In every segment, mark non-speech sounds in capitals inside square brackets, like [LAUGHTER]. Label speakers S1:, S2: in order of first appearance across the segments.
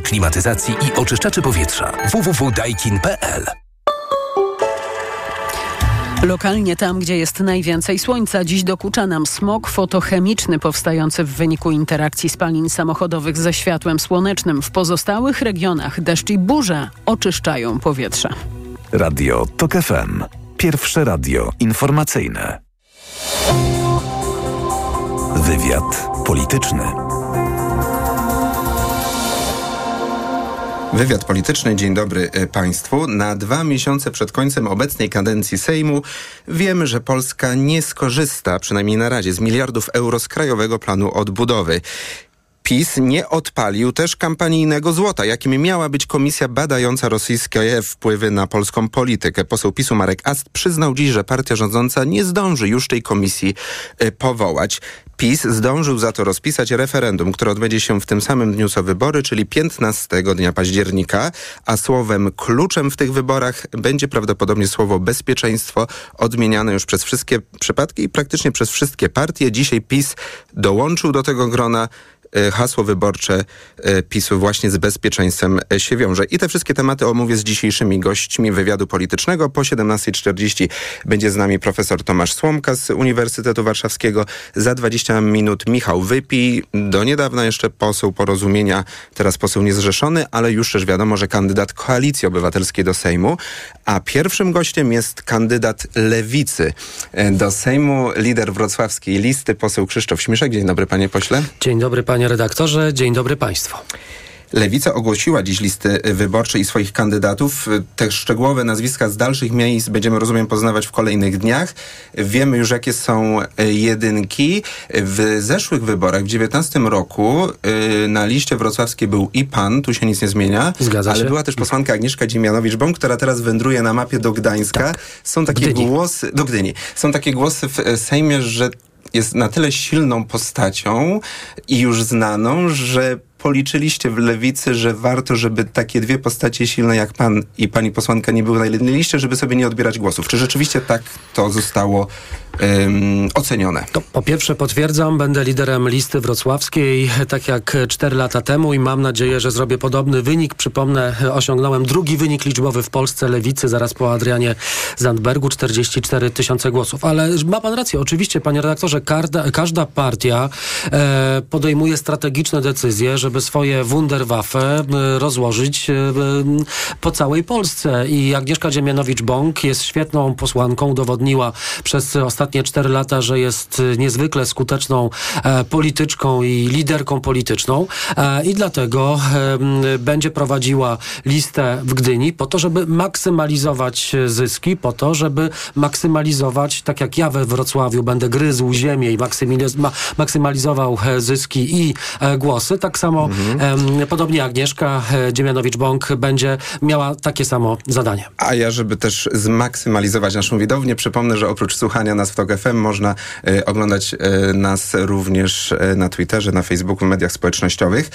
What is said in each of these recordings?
S1: klimatyzacji i oczyszczaczy powietrza www.daikin.pl
S2: Lokalnie tam, gdzie jest najwięcej słońca, dziś dokucza nam smog fotochemiczny powstający w wyniku interakcji spalin samochodowych ze światłem słonecznym. W pozostałych regionach deszcz i burze oczyszczają powietrze.
S3: Radio TOK FM. Pierwsze radio informacyjne. Wywiad polityczny.
S4: Wywiad polityczny. Dzień dobry e, Państwu. Na dwa miesiące przed końcem obecnej kadencji Sejmu wiemy, że Polska nie skorzysta, przynajmniej na razie, z miliardów euro z Krajowego Planu Odbudowy. PiS nie odpalił też kampanijnego złota, jakim miała być komisja badająca rosyjskie wpływy na polską politykę. Poseł PiSu Marek Ast przyznał dziś, że partia rządząca nie zdąży już tej komisji e, powołać. PiS zdążył za to rozpisać referendum, które odbędzie się w tym samym dniu co wybory, czyli 15 dnia października, a słowem kluczem w tych wyborach będzie prawdopodobnie słowo bezpieczeństwo, odmieniane już przez wszystkie przypadki i praktycznie przez wszystkie partie. Dzisiaj PiS dołączył do tego grona. E, hasło wyborcze e, PiSu właśnie z bezpieczeństwem e, się wiąże. I te wszystkie tematy omówię z dzisiejszymi gośćmi wywiadu politycznego. Po 17.40 będzie z nami profesor Tomasz Słomka z Uniwersytetu Warszawskiego. Za 20 minut Michał Wypi, do niedawna jeszcze poseł porozumienia, teraz poseł niezrzeszony, ale już też wiadomo, że kandydat Koalicji Obywatelskiej do Sejmu. A pierwszym gościem jest kandydat Lewicy do Sejmu, lider wrocławskiej listy, poseł Krzysztof Śmiszek. Dzień dobry panie pośle.
S5: Dzień dobry panie redaktorze, dzień dobry państwu.
S4: Lewica ogłosiła dziś listy wyborcze i swoich kandydatów. Te szczegółowe nazwiska z dalszych miejsc będziemy, rozumiem, poznawać w kolejnych dniach. Wiemy już, jakie są jedynki. W zeszłych wyborach, w 19 roku, y, na liście wrocławskiej był i pan, tu się nic nie zmienia,
S5: Zgadza
S4: ale
S5: się.
S4: była też posłanka Agnieszka Dziemianowicz-Bąk, która teraz wędruje na mapie do Gdańska.
S5: Tak.
S4: Są takie
S5: Gdyni.
S4: głosy, do Gdyni. Są takie głosy w e, Sejmie, że jest na tyle silną postacią i już znaną, że policzyliście w lewicy, że warto, żeby takie dwie postacie silne jak pan i pani posłanka nie były na jednej liście, żeby sobie nie odbierać głosów. Czy rzeczywiście tak to zostało ocenione?
S5: To po pierwsze potwierdzam, będę liderem listy wrocławskiej, tak jak 4 lata temu i mam nadzieję, że zrobię podobny wynik. Przypomnę, osiągnąłem drugi wynik liczbowy w Polsce lewicy, zaraz po Adrianie Zandbergu, 44 tysiące głosów. Ale ma pan rację, oczywiście, panie redaktorze, każda, każda partia e, podejmuje strategiczne decyzje, żeby swoje Wunderwaffe e, rozłożyć e, po całej Polsce. I Agnieszka Dziemianowicz-Bąk jest świetną posłanką, udowodniła przez ostatnie 4 lata, że jest niezwykle skuteczną e, polityczką i liderką polityczną. E, i dlatego e, będzie prowadziła listę w Gdyni po to, żeby maksymalizować zyski, po to, żeby maksymalizować, tak jak ja we Wrocławiu będę gryzł ziemię i maksymaliz ma, maksymalizował e, zyski i e, głosy, tak samo em, podobnie Agnieszka e, Dziemianowicz-Bąk będzie miała takie samo zadanie.
S4: A ja, żeby też zmaksymalizować naszą widownię, przypomnę, że oprócz słuchania nas w TOK FM można e, oglądać e, nas również na Twitterze, na Facebooku, w mediach społecznościowych.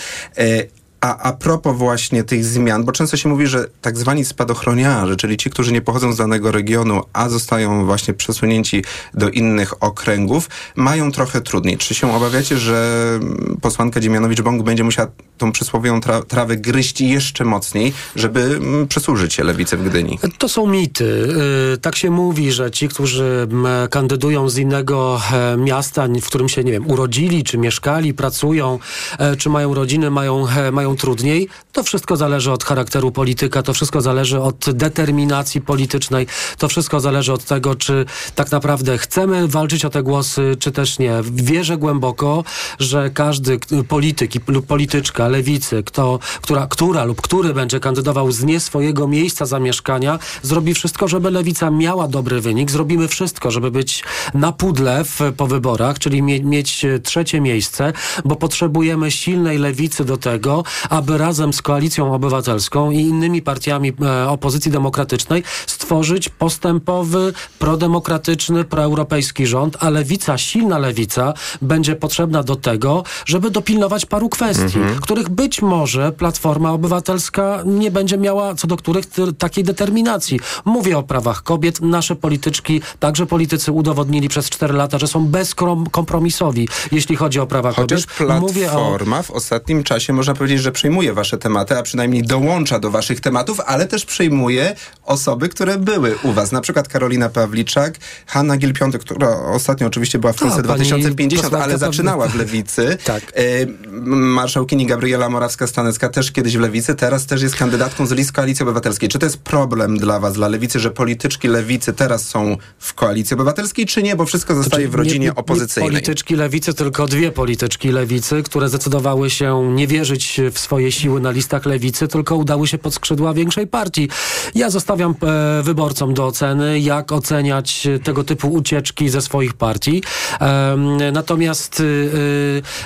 S4: A, a propos właśnie tych zmian, bo często się mówi, że tak zwani spadochroniarze, czyli ci, którzy nie pochodzą z danego regionu, a zostają właśnie przesunięci do innych okręgów, mają trochę trudniej. Czy się obawiacie, że posłanka Dziemianowicz-Bąk będzie musiała tą przysłowiową tra trawę gryźć jeszcze mocniej, żeby mm, przysłużyć się lewicy w Gdyni?
S5: To są mity. Yy, Tak się mówi, że ci, którzy kandydują z innego e, miasta, w którym się, nie wiem, urodzili, czy mieszkali, pracują, e, czy mają rodziny, mają, e, trudniej, to wszystko zależy od charakteru polityka, to wszystko zależy od determinacji politycznej, to wszystko zależy od tego, czy tak naprawdę chcemy walczyć o te głosy, czy też nie. Wierzę głęboko, że każdy polityk lub polityczka lewicy, kto, która, która lub który będzie kandydował z nie swojego miejsca zamieszkania, zrobi wszystko, żeby lewica miała dobry wynik. Zrobimy wszystko, żeby być na pudle w, po wyborach, czyli mie, mieć trzecie miejsce, bo potrzebujemy silnej lewicy do tego, aby razem z Koalicją Obywatelską i innymi partiami e, opozycji demokratycznej stworzyć postępowy, prodemokratyczny, proeuropejski rząd, a lewica, silna lewica będzie potrzebna do tego, żeby dopilnować paru kwestii, których być może Platforma Obywatelska nie będzie miała, co do których takiej determinacji. Mówię o prawach kobiet. Nasze polityczki, także politycy udowodnili przez 4 lata, że są bezkompromisowi, jeśli chodzi o prawa
S4: Chociaż
S5: kobiet. Mówię o
S4: Platforma w ostatnim czasie, można powiedzieć, że przyjmuje wasze tematy, a przynajmniej dołącza do waszych tematów, ale też przyjmuje osoby, które były u was. Na przykład Karolina Pawliczak, Hanna Gil-Piątek, która ostatnio oczywiście była w Polsce 2050, ale zaczynała w Lewicy. [LAUGHS]
S5: tak.
S4: E, marszałkini Gabriela Morawska-Stanecka też kiedyś w Lewicy, teraz też jest kandydatką z list Koalicji Obywatelskiej. Czy to jest problem dla was, dla Lewicy, że polityczki Lewicy teraz są w Koalicji Obywatelskiej, czy nie, bo wszystko zostaje
S5: Znaczy,
S4: w rodzinie
S5: nie, nie,
S4: opozycyjnej?
S5: Nie polityczki lewicy, tylko dwie polityczki lewicy, które zdecydowały się nie wierzyć w swoje siły na listach lewicy, tylko udały się pod skrzydła większej partii. Ja zostawiam e, wyborcom do oceny, jak oceniać tego typu ucieczki ze swoich partii. Natomiast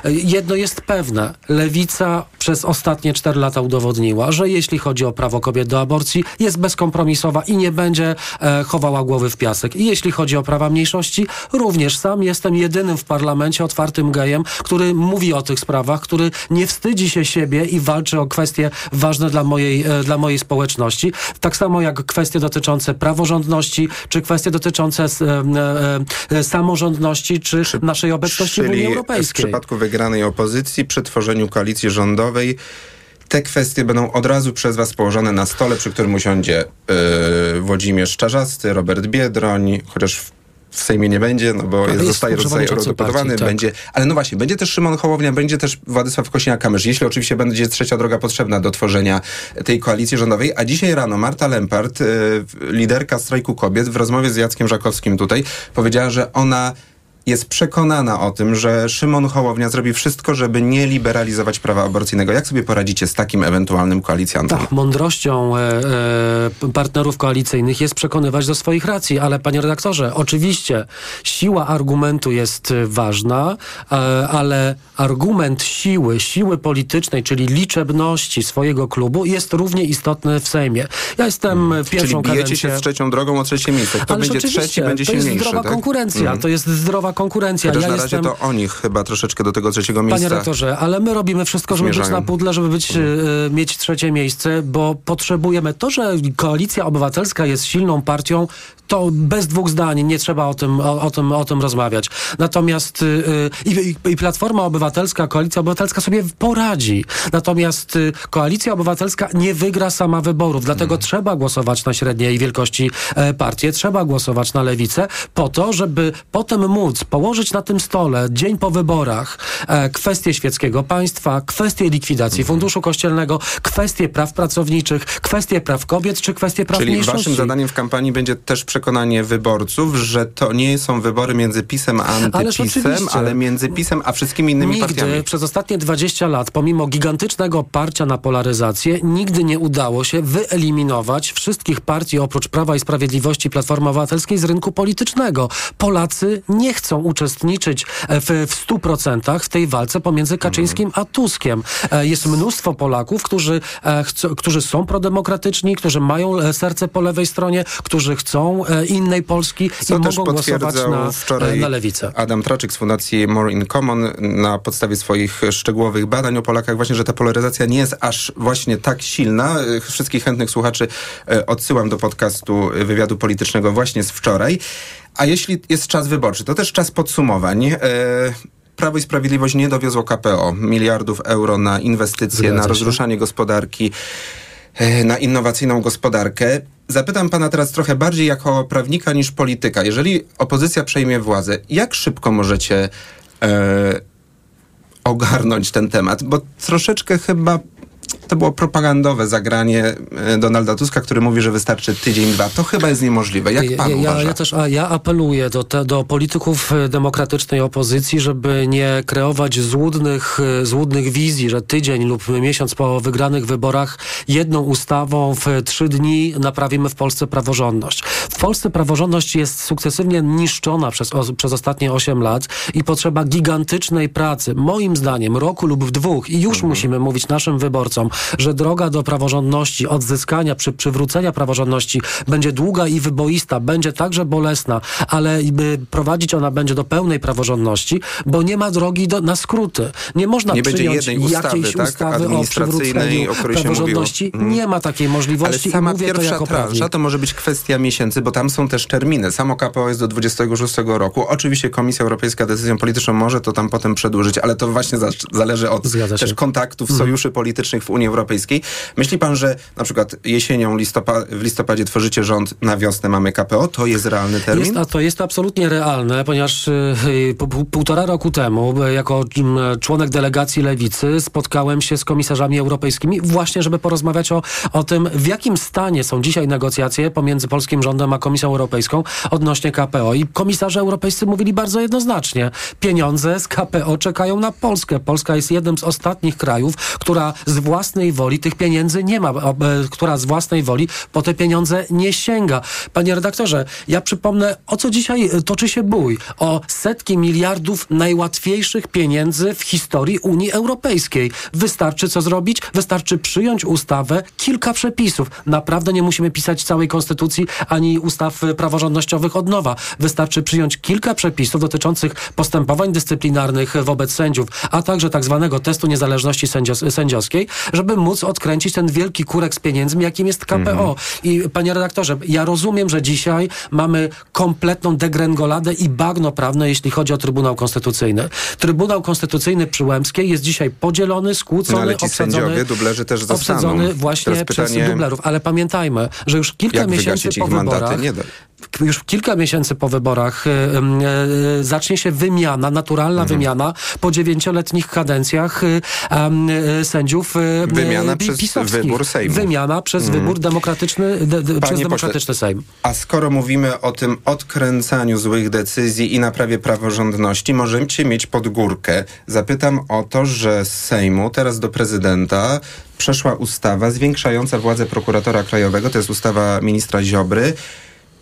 S5: e, e, jedno jest pewne. Lewica przez ostatnie cztery lata udowodniła, że jeśli chodzi o prawo kobiet do aborcji, jest bezkompromisowa i nie będzie e, chowała głowy w piasek. I jeśli chodzi o prawa mniejszości, również sam jestem jedynym w parlamencie otwartym gejem, który mówi o tych sprawach, który nie wstydzi się siebie i walczy o kwestie ważne dla mojej, e, dla mojej społeczności. Tak samo jak kwestie dotyczące praworządności, czy kwestie dotyczące e, e, samorządności, czy naszej obecności w Unii
S4: Czyli w
S5: Europejskiej.
S4: przypadku wygranej opozycji przy tworzeniu koalicji rządowej te kwestie będą od razu przez was położone na stole, przy którym usiądzie yy, Włodzimierz Czarzasty, Robert Biedroń, chociaż w, w Sejmie nie będzie, no bo jest, zostaje, eurodeputowany,
S5: partii, tak.
S4: będzie, ale no właśnie, będzie też Szymon Hołownia, będzie też Władysław Kosiniak-Kamysz, jeśli oczywiście będzie trzecia droga potrzebna do tworzenia tej koalicji rządowej, a dzisiaj rano Marta Lempart, yy, liderka strajku kobiet, w rozmowie z Jackiem Żakowskim tutaj powiedziała, że ona jest przekonana o tym, że Szymon Hołownia zrobi wszystko, żeby nie liberalizować prawa aborcyjnego. Jak sobie poradzicie z takim ewentualnym koalicjantem?
S5: Tak, mądrością e, e, partnerów koalicyjnych jest przekonywać do swoich racji, ale panie redaktorze, oczywiście siła argumentu jest e, ważna, e, ale argument siły, siły politycznej, czyli liczebności swojego klubu jest równie istotny w Sejmie. Ja jestem
S4: Czyli
S5: pierwszą
S4: bijecie
S5: kadencję...
S4: się z trzecią drogą o trzecie miejsce. Kto
S5: Ależ
S4: będzie trzeci, będzie
S5: to jest
S4: silniejszy.
S5: zdrowa
S4: tak?
S5: konkurencja,
S4: Mhm.
S5: to jest zdrowa konkurencja.
S4: Chociaż
S5: ja
S4: na razie
S5: jestem...
S4: to oni chyba troszeczkę do tego trzeciego miejsca.
S5: Panie rektorze, ale my robimy wszystko, żeby być
S4: zmierzają.
S5: na pudle, żeby być, e, mieć trzecie miejsce, bo potrzebujemy to, że Koalicja Obywatelska jest silną partią, to bez dwóch zdań nie trzeba o tym, o, o tym, o tym rozmawiać. Natomiast y, i, i Platforma Obywatelska, Koalicja Obywatelska sobie poradzi. Natomiast Koalicja Obywatelska nie wygra sama wyborów, dlatego trzeba głosować na średniej wielkości e, partie, trzeba głosować na lewicę po to, żeby potem móc położyć na tym stole dzień po wyborach e, kwestie świeckiego państwa, kwestie likwidacji Funduszu Kościelnego, kwestie praw pracowniczych, kwestie praw kobiet czy kwestie praw
S4: Czyli
S5: mniejszości.
S4: waszym zadaniem w kampanii będzie też przekonanie wyborców, że to nie są wybory między PiSem a antypisem, ale między PiSem a wszystkimi innymi
S5: Nigdy
S4: partiami.
S5: przez ostatnie 20 lat, pomimo gigantycznego parcia na polaryzację, nigdy nie udało się wyeliminować wszystkich partii oprócz Prawa i Sprawiedliwości Platformy Obywatelskiej z rynku politycznego. Polacy nie chcą uczestniczyć e, w, w 100% w tej walce pomiędzy Kaczyńskim a Tuskiem. E, Jest mnóstwo Polaków, którzy, e, chcą, którzy są prodemokratyczni, którzy mają serce po lewej stronie, którzy chcą innej Polski
S4: Co
S5: i
S4: też
S5: mogą głosować na,
S4: wczoraj
S5: na lewicę.
S4: Adam Traczyk z Fundacji More in Common na podstawie swoich szczegółowych badań o Polakach właśnie, że ta polaryzacja nie jest aż właśnie tak silna. Wszystkich chętnych słuchaczy odsyłam do podcastu wywiadu politycznego właśnie z wczoraj. A jeśli jest czas wyborczy, to też czas podsumowań. E, Prawo i Sprawiedliwość nie dowiozło KPO miliardów euro na inwestycje,
S5: Zgadza
S4: na
S5: się.
S4: rozruszanie gospodarki e, na innowacyjną gospodarkę. Zapytam pana teraz trochę bardziej jako prawnika niż polityka. Jeżeli opozycja przejmie władzę, jak szybko możecie e, ogarnąć ten temat? Bo troszeczkę chyba to było propagandowe zagranie e, Donalda Tuska, który mówi, że wystarczy tydzień, dwa. To chyba jest niemożliwe. Jak pan
S5: ja, ja,
S4: uważa?
S5: ja też a ja apeluję do, te, do polityków e, demokratycznej opozycji, żeby nie kreować złudnych, e, złudnych wizji, że tydzień lub miesiąc po wygranych wyborach jedną ustawą w trzy dni naprawimy w Polsce praworządność. W Polsce praworządność jest sukcesywnie niszczona przez, o, przez ostatnie 8 lat i potrzeba gigantycznej pracy, moim zdaniem roku lub dwóch i już musimy mówić naszym wyborcom, przedsiębiorcom, że droga do praworządności, odzyskania, przy, przywrócenia praworządności będzie długa i wyboista, będzie także bolesna, ale prowadzić ona będzie do pełnej praworządności, bo nie ma drogi do, na skróty. Nie można
S4: nie
S5: przyjąć
S4: ustawy,
S5: jakiejś
S4: tak?
S5: ustawy o przywróceniu praworządności.
S4: Mhm.
S5: Nie ma takiej możliwości
S4: Ale sama pierwsza
S5: to
S4: tranża to może być kwestia miesięcy, bo tam są też terminy. Samo KPO jest do 26 roku. Oczywiście Komisja Europejska decyzją polityczną może to tam potem przedłużyć, ale to właśnie za, zależy od też kontaktów, mhm. sojuszy politycznych Unii Europejskiej. Myśli pan, że na przykład jesienią w listopadzie tworzycie rząd, na wiosnę mamy KPO? To jest realny termin?
S5: Jest, a to jest absolutnie realne, ponieważ y, y, półtora roku temu y, jako y, członek delegacji Lewicy spotkałem się z komisarzami europejskimi właśnie, żeby porozmawiać o, o tym, w jakim stanie są dzisiaj negocjacje pomiędzy polskim rządem a Komisją Europejską odnośnie KPO. I komisarze europejscy mówili bardzo jednoznacznie. Pieniądze z KPO czekają na Polskę. Polska jest jednym z ostatnich krajów, która z własnej woli tych pieniędzy nie ma, e, która z własnej woli po te pieniądze nie sięga. Panie redaktorze, ja przypomnę, o co dzisiaj e, toczy się bój. O setki miliardów najłatwiejszych pieniędzy w historii Unii Europejskiej. Wystarczy co zrobić? Wystarczy przyjąć ustawę, kilka przepisów. Naprawdę nie musimy pisać całej konstytucji ani ustaw praworządnościowych od nowa. Wystarczy przyjąć kilka przepisów dotyczących postępowań dyscyplinarnych wobec sędziów, a także tak zwanego testu niezależności sędziowskiej, żeby móc odkręcić ten wielki kurek z pieniędzmi, jakim jest KPO. Mhm. I panie redaktorze, ja rozumiem, że dzisiaj mamy kompletną degrengoladę i bagno prawne, jeśli chodzi o Trybunał Konstytucyjny. Trybunał Konstytucyjny przy jest dzisiaj podzielony, skłócony, no, ale ci obsadzony,
S4: sędziowie, dublerzy też zostaną.
S5: obsadzony właśnie Teraz przez pytanie, dublerów. Ale pamiętajmy, że już kilka miesięcy po wyborach już kilka miesięcy po wyborach y, y, zacznie się wymiana, naturalna mhm. wymiana po dziewięcioletnich kadencjach y, sędziów
S4: Wymiana przez wybór Sejmu.
S5: Wymiana przez mhm. wybór demokratyczny, de, de, przez demokratyczny Sejm.
S4: A skoro mówimy o tym odkręcaniu złych decyzji i naprawie praworządności, możecie mieć pod górkę. Zapytam o to, że z Sejmu teraz do prezydenta przeszła ustawa zwiększająca władzę prokuratora krajowego, to jest ustawa ministra Ziobry,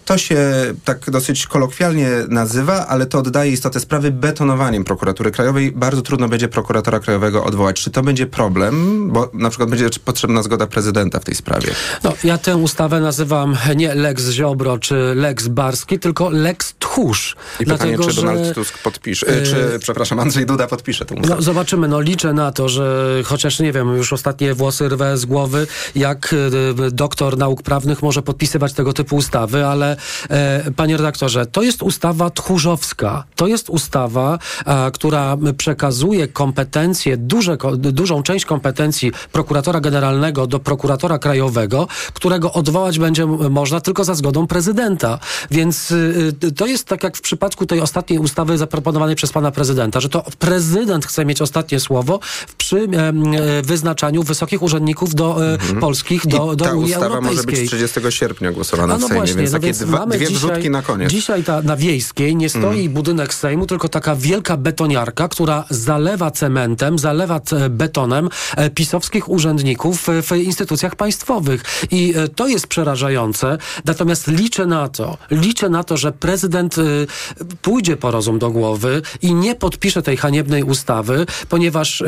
S4: to się tak dosyć kolokwialnie nazywa, ale to oddaje istotę sprawy betonowaniem prokuratury krajowej. Bardzo trudno będzie prokuratora krajowego odwołać. Czy to będzie problem? Bo na przykład będzie potrzebna zgoda prezydenta w tej sprawie.
S5: No, ja tę ustawę nazywam nie Lex Ziobro czy Lex Barski, tylko Lex Tchórz.
S4: I pytanie, czy Donald że, Tusk podpisze, yy, czy, przepraszam, Andrzej Duda podpisze tę ustawę.
S5: No, zobaczymy. No, liczę na to, że chociaż, nie wiem, już ostatnie włosy rwę z głowy, jak y, doktor nauk prawnych może podpisywać tego typu ustawy, ale e, panie redaktorze, to jest ustawa tchórzowska. To jest ustawa, a, która przekazuje kompetencje, duże, dużą część kompetencji prokuratora generalnego do prokuratora krajowego, którego odwołać będzie można tylko za zgodą prezydenta. Więc y, to jest tak jak w przypadku tej ostatniej ustawy zaproponowanej przez pana prezydenta, że to prezydent chce mieć ostatnie słowo przy e, wyznaczaniu wysokich urzędników do e, mhm. polskich, do, do Unii Europejskiej.
S4: Ta ustawa może być 30 sierpnia głosowana no w Sejmie, właśnie, więc no takie więc dwa, dwie dzisiaj, wrzutki na koniec.
S5: Dzisiaj ta, na Wiejskiej nie stoi mm. budynek Sejmu, tylko taka wielka betoniarka, która zalewa cementem, zalewa betonem e, pisowskich urzędników w instytucjach państwowych. I e, to jest przerażające. Natomiast liczę na to, liczę na to, że prezydent e, pójdzie po rozum do głowy i nie podpisze tej haniebnej ustawy, ponieważ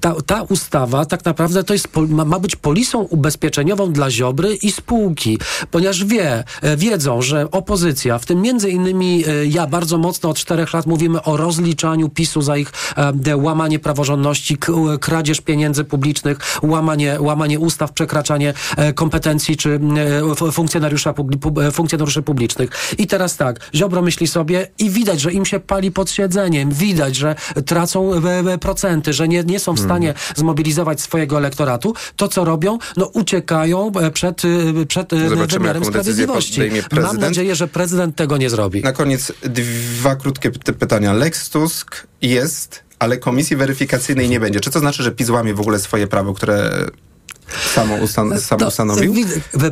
S5: ta, ta ustawa tak naprawdę to jest, ma być polisą ubezpieczeniową dla Ziobry i spółki, ponieważ wie, wiedzą, wiedzą, że opozycja, w tym między innymi e, ja bardzo mocno od czterech lat mówimy o rozliczaniu PiSu za ich e, łamanie praworządności, e, kradzież pieniędzy publicznych, łamanie, łamanie ustaw, przekraczanie kompetencji czy funkcjonariusza, funkcjonariuszy publicznych. I teraz tak, Ziobro myśli sobie i widać, że im się pali pod siedzeniem, widać, że tracą procenty, że nie, nie są w stanie hmm. zmobilizować swojego elektoratu. To, co robią, no uciekają przed, przed wymiarem sprawiedliwości prezydent. Mam nadzieję, że prezydent tego nie zrobi.
S4: Na koniec dwa krótkie pytania. Lex Tusk jest, ale komisji weryfikacyjnej nie będzie. Czy to znaczy, że PiS łamie w ogóle swoje prawo, które samo, ustan samo ustanowił?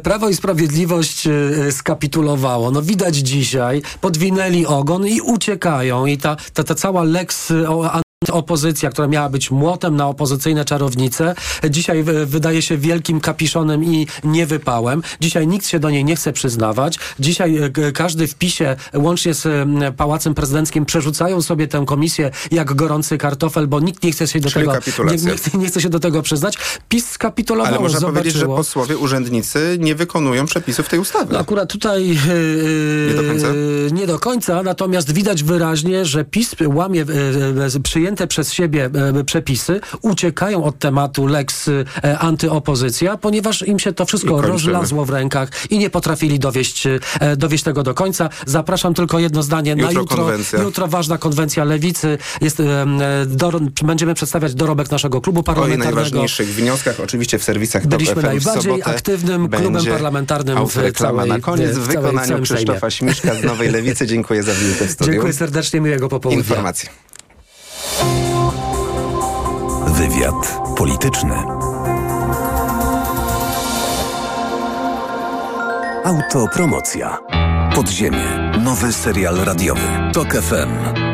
S5: Prawo i Sprawiedliwość y, skapitulowało. No widać dzisiaj, podwinęli ogon i uciekają. I ta, ta, ta cała Lex o opozycja, która miała być młotem na opozycyjne czarownice, dzisiaj wydaje się wielkim kapiszonem i niewypałem. Dzisiaj nikt się do niej nie chce przyznawać. Dzisiaj każdy w PiSie, łącznie z Pałacem Prezydenckim, przerzucają sobie tę komisję jak gorący kartofel, bo nikt nie chce się do
S4: Czyli
S5: tego nie, nie, chce, nie chce się do tego przyznać. PiS skapitulował,
S4: Ale można
S5: zobaczyło.
S4: powiedzieć, że posłowie, urzędnicy nie wykonują przepisów tej ustawy.
S5: No akurat tutaj yy,
S4: Nie do końca?
S5: nie do końca, natomiast widać wyraźnie, że PiS łamie yy, przyjęte przez siebie yy, przepisy, uciekają od tematu lex yy, antyopozycja, ponieważ im się to wszystko rozlazło w rękach i nie potrafili dowieść, dowieść tego do końca. Zapraszam tylko jedno zdanie na
S4: Jutro
S5: jutro.
S4: konwencja.
S5: Jutro ważna konwencja lewicy. Jest, do, będziemy przedstawiać dorobek naszego klubu
S4: O
S5: parlamentarnego.
S4: najważniejszych wnioskach, oczywiście w serwisach
S5: Byliśmy najbardziej aktywnym klubem parlamentarnym w całej-
S4: na koniec
S5: w
S4: w wykonaniu
S5: Sejmie.
S4: Krzysztofa Śmiszka z Nowej Lewicy. Dziękuję za [LAUGHS] wizytę w studiu.
S5: Dziękuję serdecznie, miłego popołudnia.
S4: Informacje.
S3: Wywiad polityczny. Autopromocja. Podziemie. Nowy serial radiowy. Tok FM.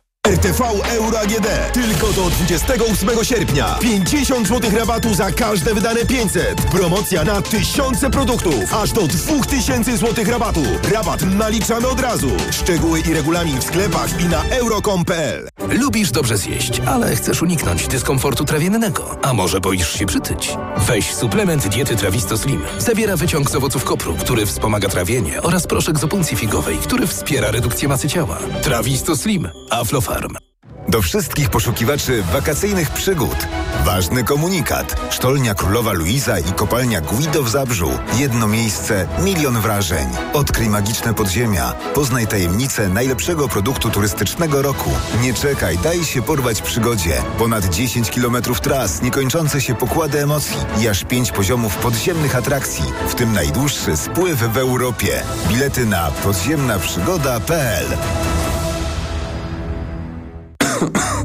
S6: RTV Euro AGD. Tylko do 28 sierpnia. 50 zł rabatu za każde wydane 500. Promocja na tysiące produktów. Aż do 2000 zł rabatu. Rabat naliczamy od razu. Szczegóły i regulamin w sklepach i na euro.com.pl.
S1: Lubisz dobrze zjeść, ale chcesz uniknąć dyskomfortu trawiennego. A może boisz się przytyć? Weź suplement diety Trawisto Slim. Zawiera wyciąg z owoców kopru, który wspomaga trawienie oraz proszek z opuncji figowej, który wspiera redukcję masy ciała. Trawisto Slim. Aflofarm.
S6: Do wszystkich poszukiwaczy wakacyjnych przygód. Ważny komunikat. Sztolnia Królowa Luiza i kopalnia Guido w Zabrzu. Jedno miejsce, milion wrażeń. Odkryj magiczne podziemia. Poznaj tajemnicę najlepszego produktu turystycznego roku. Nie czekaj, daj się porwać przygodzie. Ponad 10 kilometrów tras, niekończące się pokłady emocji i aż 5 poziomów podziemnych atrakcji, w tym najdłuższy spływ w Europie. Bilety na podziemnaprzygoda.pl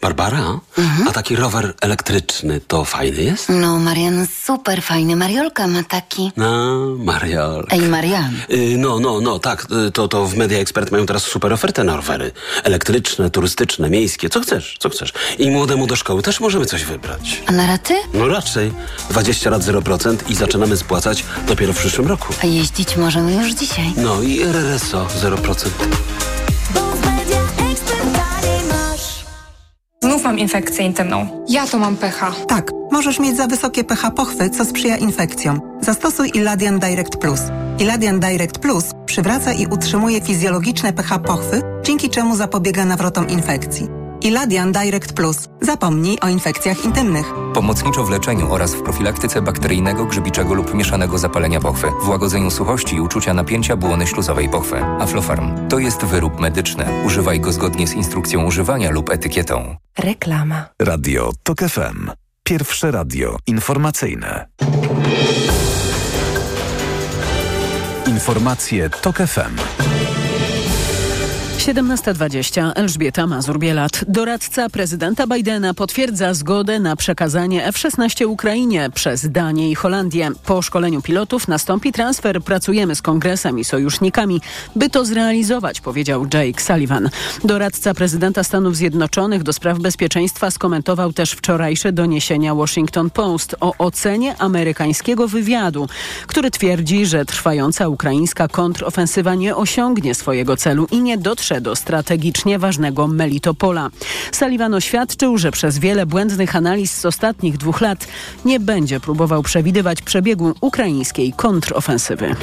S7: Barbara, a taki rower elektryczny to fajny jest?
S8: No, Marian, super fajny. Mariolka ma taki.
S7: No, Mariol.
S8: Ej, Marian.
S7: Y, no, no, no, tak, y, to, to w Media Expert mają teraz super ofertę na rowery. Elektryczne, turystyczne, miejskie, co chcesz, co chcesz. I młodemu do szkoły też możemy coś wybrać.
S8: A na raty?
S7: No raczej. 20 lat 0% i zaczynamy spłacać dopiero w przyszłym roku.
S8: A jeździć możemy już dzisiaj.
S7: No i RRSO 0%.
S9: Znów mam infekcję intymną. Ja to mam pH.
S10: Tak, możesz mieć za wysokie pH pochwy, co sprzyja infekcjom. Zastosuj Iladian Direct Plus. Iladian Direct Plus przywraca i utrzymuje fizjologiczne pH pochwy, dzięki czemu zapobiega nawrotom infekcji. Iladian Direct Plus. Zapomnij o infekcjach intymnych.
S11: Pomocniczo w leczeniu oraz w profilaktyce bakteryjnego, grzybiczego lub mieszanego zapalenia pochwy, w łagodzeniu suchości i uczucia napięcia błony śluzowej pochwy. Aflofarm to jest wyrób medyczny. Używaj go zgodnie z instrukcją używania lub etykietą.
S8: Reklama.
S3: Radio Tok FM. Pierwsze radio informacyjne. Informacje Tok FM.
S2: 17.20 Elżbieta Mazur-Bielat. Doradca prezydenta Bidena potwierdza zgodę na przekazanie F-16 Ukrainie przez Danię i Holandię. Po szkoleniu pilotów nastąpi transfer. Pracujemy z kongresem i sojusznikami, by to zrealizować, powiedział Jake Sullivan. Doradca prezydenta Stanów Zjednoczonych do spraw bezpieczeństwa skomentował też wczorajsze doniesienia Washington Post o ocenie amerykańskiego wywiadu, który twierdzi, że trwająca ukraińska kontrofensywa nie osiągnie swojego celu i nie dotrze do strategicznie ważnego Melitopola. Sullivan oświadczył, że przez wiele błędnych analiz z ostatnich dwóch lat nie będzie próbował przewidywać przebiegu ukraińskiej kontrofensywy.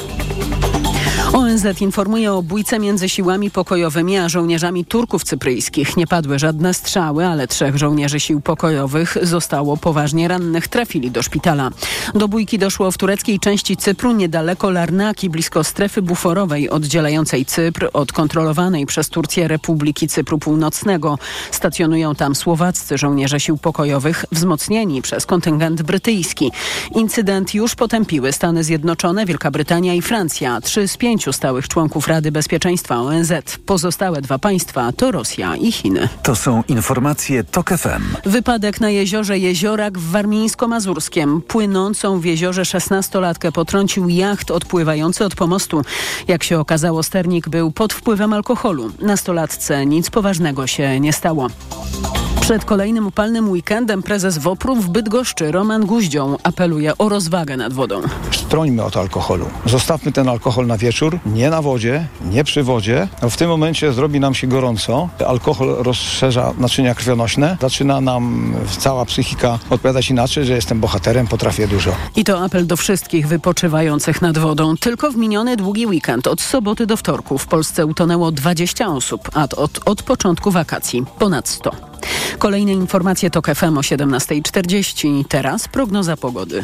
S2: ONZ informuje o bójce między siłami pokojowymi a żołnierzami Turków cypryjskich. Nie padły żadne strzały, ale trzech żołnierzy sił pokojowych zostało poważnie rannych, trafili do szpitala. Do bójki doszło w tureckiej części Cypru niedaleko Larnaki, blisko strefy buforowej oddzielającej Cypr od kontrolowanej przez Turcję Republiki Cypru Północnego. Stacjonują tam słowaccy żołnierze sił pokojowych wzmocnieni przez kontyngent brytyjski. Incydent już potępiły Stany Zjednoczone, Wielka Brytania i Francja. Trzy z pięciu stałych członków Rady Bezpieczeństwa ONZ. Pozostałe dwa państwa to Rosja i Chiny.
S3: To są informacje TOK FM.
S2: Wypadek na jeziorze Jeziorak w Warmińsko-Mazurskiem. Płynącą w jeziorze 16-latkę potrącił jacht odpływający od pomostu. Jak się okazało, sternik był pod wpływem alkoholu. Nastolatce nic poważnego się nie stało. Przed kolejnym upalnym weekendem prezes WOPR-u w Bydgoszczy Roman Guździą apeluje o rozwagę nad wodą.
S12: Strońmy od alkoholu. Zostawmy ten alkohol na wieczór, nie na wodzie, nie przy wodzie. W tym momencie zrobi nam się gorąco. Alkohol rozszerza naczynia krwionośne. Zaczyna nam cała psychika odpowiadać inaczej, że jestem bohaterem, potrafię dużo.
S2: I to apel do wszystkich wypoczywających nad wodą. Tylko w miniony długi weekend od soboty do wtorku w Polsce utonęło 20 osób, a od, od początku wakacji ponad 100. Kolejne informacje to FM o 17.40. Teraz prognoza pogody.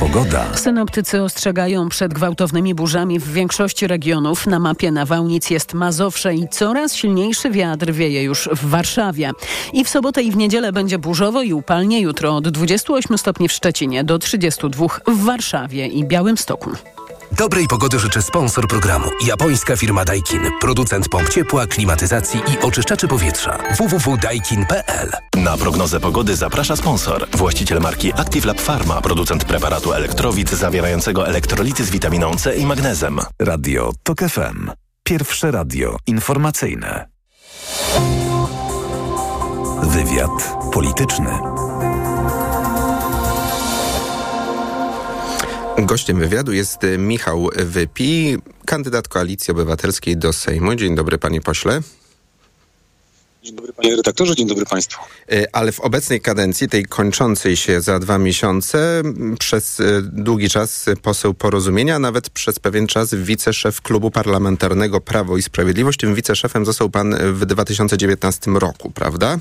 S3: Pogoda.
S2: Synoptycy ostrzegają przed gwałtownymi burzami w większości regionów. Na mapie nawałnic jest Mazowsze i coraz silniejszy wiatr wieje już w Warszawie. I w sobotę i w niedzielę będzie burzowo i upalnie. Jutro od 28 stopni w Szczecinie do 32 w Warszawie i Białymstoku.
S1: Dobrej pogody życzy sponsor programu. Japońska firma Daikin. Producent pomp ciepła, klimatyzacji i oczyszczaczy powietrza. www.daikin.pl
S13: Na prognozę pogody zaprasza sponsor. Właściciel marki Active Lab Pharma. Producent preparatu elektrowid zawierającego elektrolity z witaminą C i magnezem.
S3: Radio TOK FM. Pierwsze radio informacyjne. Wywiad polityczny.
S4: Gościem wywiadu jest y, Michał Wypi, kandydat Koalicji Obywatelskiej do Sejmu. Dzień dobry panie pośle.
S14: Dzień dobry panie redaktorze, dzień dobry państwu.
S4: Y, Ale w obecnej kadencji, tej kończącej się za dwa miesiące, przez y, długi czas poseł porozumienia, nawet przez pewien czas wiceszef klubu parlamentarnego Prawo i Sprawiedliwość. Tym wiceszefem został pan w 2019 roku, prawda?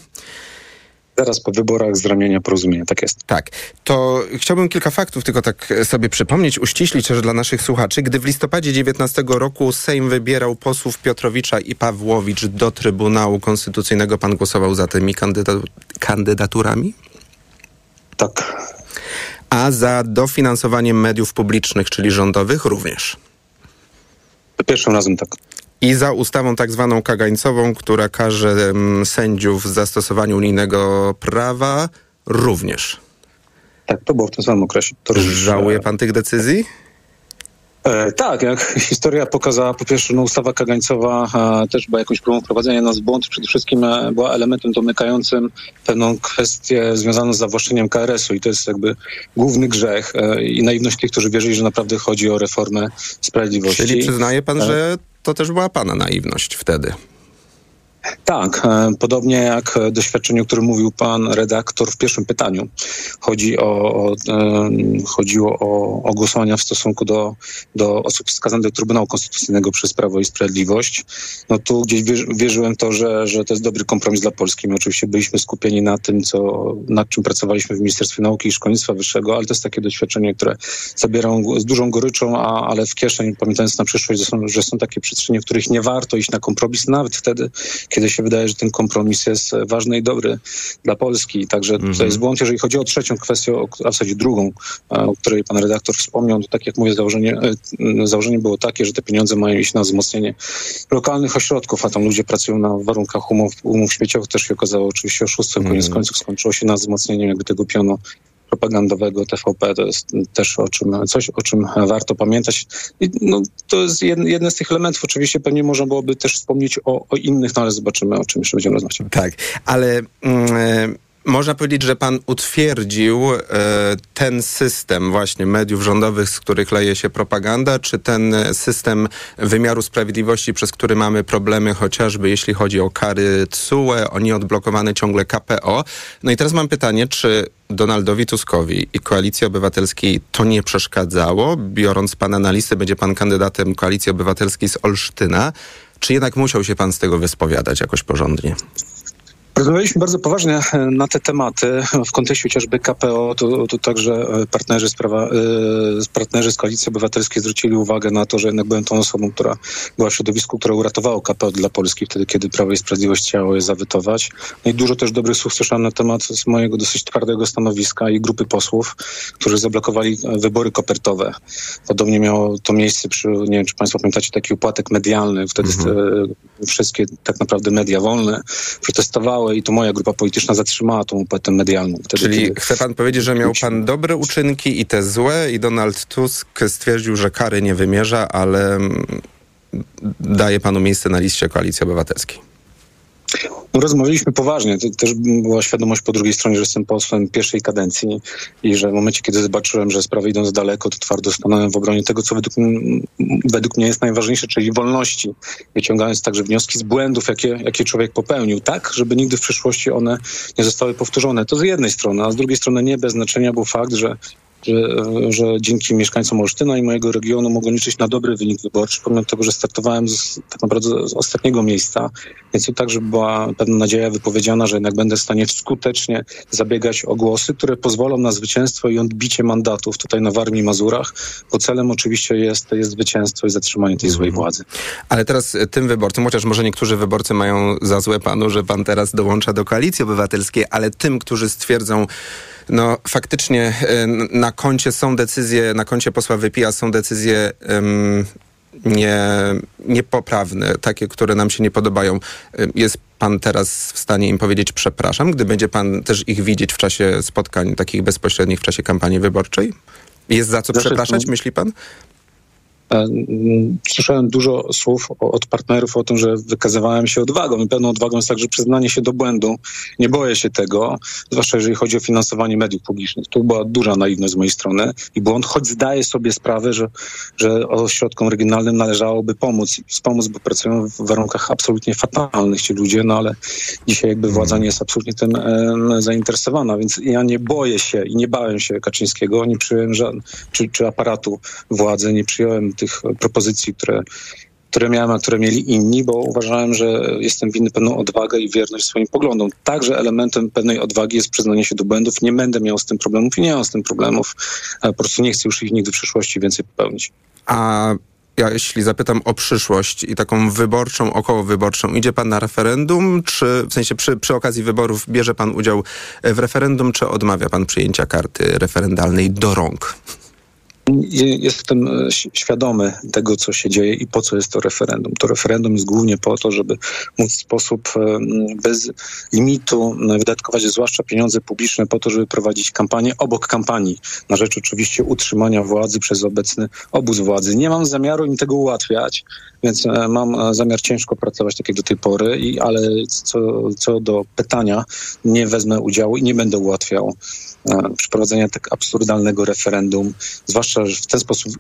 S14: Zaraz po wyborach z ramienia porozumienia, tak jest.
S4: Tak. To chciałbym kilka faktów tylko tak sobie przypomnieć, uściślić też dla naszych słuchaczy. Gdy w listopadzie 19 roku Sejm wybierał posłów Piotrowicza i Pawłowicz do Trybunału Konstytucyjnego, pan głosował za tymi kandyda- kandydaturami?
S14: Tak.
S4: A za dofinansowaniem mediów publicznych, czyli rządowych, również.
S14: Pierwszym razem tak.
S4: I za ustawą tak zwaną kagańcową, która każe sędziów w zastosowaniu unijnego prawa, również.
S14: Tak, to było w tym samym okresie. To
S4: Żałuje pan tych decyzji?
S14: E, tak, jak historia pokazała, po pierwsze, no, ustawa kagańcowa e, też była jakąś próbą wprowadzenia nas w błąd. Przede wszystkim e, była elementem domykającym pewną kwestię związaną z zawłaszczeniem KRS-u i to jest jakby główny grzech e, i naiwność tych, którzy wierzyli, że naprawdę chodzi o reformę sprawiedliwości.
S4: Czyli przyznaje pan,
S14: E,
S4: że to też była pana naiwność wtedy.
S14: Tak, e, podobnie jak doświadczenie, o którym mówił pan redaktor w pierwszym pytaniu. Chodzi o, o, e, chodziło o, o głosowania w stosunku do, do osób wskazanych do Trybunału Konstytucyjnego przez Prawo i Sprawiedliwość. No tu gdzieś wierzy, wierzyłem to, że, że to jest dobry kompromis dla Polski. My oczywiście byliśmy skupieni na tym, co, nad czym pracowaliśmy w Ministerstwie Nauki i Szkolnictwa Wyższego, ale to jest takie doświadczenie, które zabieram z dużą goryczą, a, ale w kieszeni, pamiętając na przyszłość, że są, że są takie przestrzenie, w których nie warto iść na kompromis, nawet wtedy, kiedy się wydaje, że ten kompromis jest ważny i dobry dla Polski. Także
S4: Mhm.
S14: to jest błąd. Jeżeli chodzi o trzecią kwestię, a w zasadzie drugą, e, o której pan redaktor wspomniał, to tak jak mówię, założenie, e, założenie było takie, że te pieniądze mają iść na wzmocnienie lokalnych ośrodków, a tam ludzie pracują na warunkach umów, umów śmieciowych. Też się okazało oczywiście oszustwem. Koniec
S4: Mhm.
S14: końców skończyło się na wzmocnieniu jakby tego pionu propagandowego TVP. To jest też o czym, coś, o czym warto pamiętać. I, no, to jest jeden, z tych elementów. Oczywiście pewnie można byłoby też wspomnieć o, o innych, no ale zobaczymy, o czym jeszcze będziemy rozmawiać.
S4: Tak, ale mm, e, można powiedzieć, że pan utwierdził e, ten system właśnie mediów rządowych, z których leje się propaganda, czy ten system wymiaru sprawiedliwości, przez który mamy problemy chociażby jeśli chodzi o kary TSUE, o nieodblokowane ciągle KPO. No i teraz mam pytanie, czy Donaldowi Tuskowi i Koalicji Obywatelskiej to nie przeszkadzało? Biorąc pana na listę, będzie pan kandydatem Koalicji Obywatelskiej z Olsztyna. Czy jednak musiał się pan z tego wyspowiadać jakoś porządnie?
S14: Rozmawialiśmy bardzo poważnie e, na te tematy w kontekście chociażby KPO. To, to także e, partnerzy z, prawa, e, partnerzy z Koalicji Obywatelskiej zwrócili uwagę na to, że jednak byłem tą osobą, która była w środowisku, które uratowało KPO dla Polski wtedy, kiedy Prawo i Sprawiedliwość chciało je zawytować. No i dużo też dobrych słów słyszałem na temat z mojego dosyć twardego stanowiska i grupy posłów, którzy zablokowali wybory kopertowe. Podobnie miało to miejsce przy, nie wiem, czy Państwo pamiętacie, taki upadek medialny. Wtedy e, wszystkie tak naprawdę media wolne protestowały i to moja grupa polityczna zatrzymała tą opłatę medialną. Wtedy,
S4: Czyli
S14: kiedy-
S4: chce pan powiedzieć, że miał pan dobre uczynki i te złe i Donald Tusk stwierdził, że kary nie wymierza, ale mm, daje panu miejsce na liście Koalicji Obywatelskiej.
S14: No, rozmawialiśmy poważnie. Też była świadomość po drugiej stronie, że jestem posłem pierwszej kadencji i że w momencie, kiedy zobaczyłem, że sprawy idą za daleko, to twardo stanąłem w obronie tego, co według, według mnie jest najważniejsze, czyli wolności. Wyciągając także wnioski z błędów, jakie, jakie człowiek popełnił, tak, żeby nigdy w przyszłości one nie zostały powtórzone. To z jednej strony, a z drugiej strony nie bez znaczenia był fakt, że że, że dzięki mieszkańcom Olsztyna i mojego regionu mogą liczyć na dobry wynik wyborczy, pomimo tego, że startowałem z, tak naprawdę z ostatniego miejsca, więc to także była pewna nadzieja wypowiedziana, że jednak będę w stanie skutecznie zabiegać o głosy, które pozwolą na zwycięstwo i odbicie mandatów tutaj na Warmii i Mazurach, bo celem oczywiście jest, jest zwycięstwo i zatrzymanie tej złej władzy.
S4: Ale teraz e, tym wyborcom, chociaż może niektórzy wyborcy mają za złe panu, że pan teraz dołącza do Koalicji Obywatelskiej, ale tym, którzy stwierdzą, no faktycznie n- na koncie są decyzje, na koncie posła Wypija są decyzje em, nie, niepoprawne, takie, które nam się nie podobają. Em, Jest pan teraz w stanie im powiedzieć przepraszam, gdy będzie pan też ich widzieć w czasie spotkań takich bezpośrednich, w czasie kampanii wyborczej? Jest za co
S14: Znaczy,
S4: przepraszać, myśli pan?
S14: E, Słyszałem dużo słów od partnerów o tym, że wykazywałem się odwagą i pewną odwagą jest także przyznanie się do błędu. Nie boję się tego, zwłaszcza jeżeli chodzi o finansowanie mediów publicznych. Tu była duża naiwność z mojej strony i błąd, choć zdaję sobie sprawę, że, że ośrodkom regionalnym należałoby pomóc, wspomóc, bo pracują w warunkach absolutnie fatalnych ci ludzie, no ale dzisiaj jakby władza nie jest absolutnie tym zainteresowana, więc ja nie boję się i nie bałem się Kaczyńskiego, nie przyjąłem żadnych, czy, czy aparatu władzy, nie przyjąłem tych propozycji, które, które miałem, a które mieli inni, bo uważałem, że jestem winny pewną odwagę i wierność swoim poglądom. Także elementem pewnej odwagi jest przyznanie się do błędów. Nie będę miał z tym problemów i nie mam z tym problemów. Po prostu nie chcę już ich nigdy w przyszłości więcej popełnić.
S4: A ja jeśli zapytam o przyszłość i taką wyborczą, okołowyborczą, idzie pan na referendum, czy w sensie przy, przy okazji wyborów bierze pan udział w referendum, czy odmawia pan przyjęcia karty referendalnej do rąk?
S14: Je- Jestem e, świadomy tego, co się dzieje i po co jest to referendum. To referendum jest głównie po to, żeby móc w sposób e, bez limitu m, wydatkować zwłaszcza pieniądze publiczne po to, żeby prowadzić kampanię obok kampanii, na rzecz oczywiście utrzymania władzy przez obecny obóz władzy. Nie mam zamiaru im tego ułatwiać, więc e, mam e, zamiar ciężko pracować tak jak do tej pory, i, ale co, co do pytania, nie wezmę udziału i nie będę ułatwiał e, przeprowadzenia tak absurdalnego referendum, zwłaszcza że w ten sposób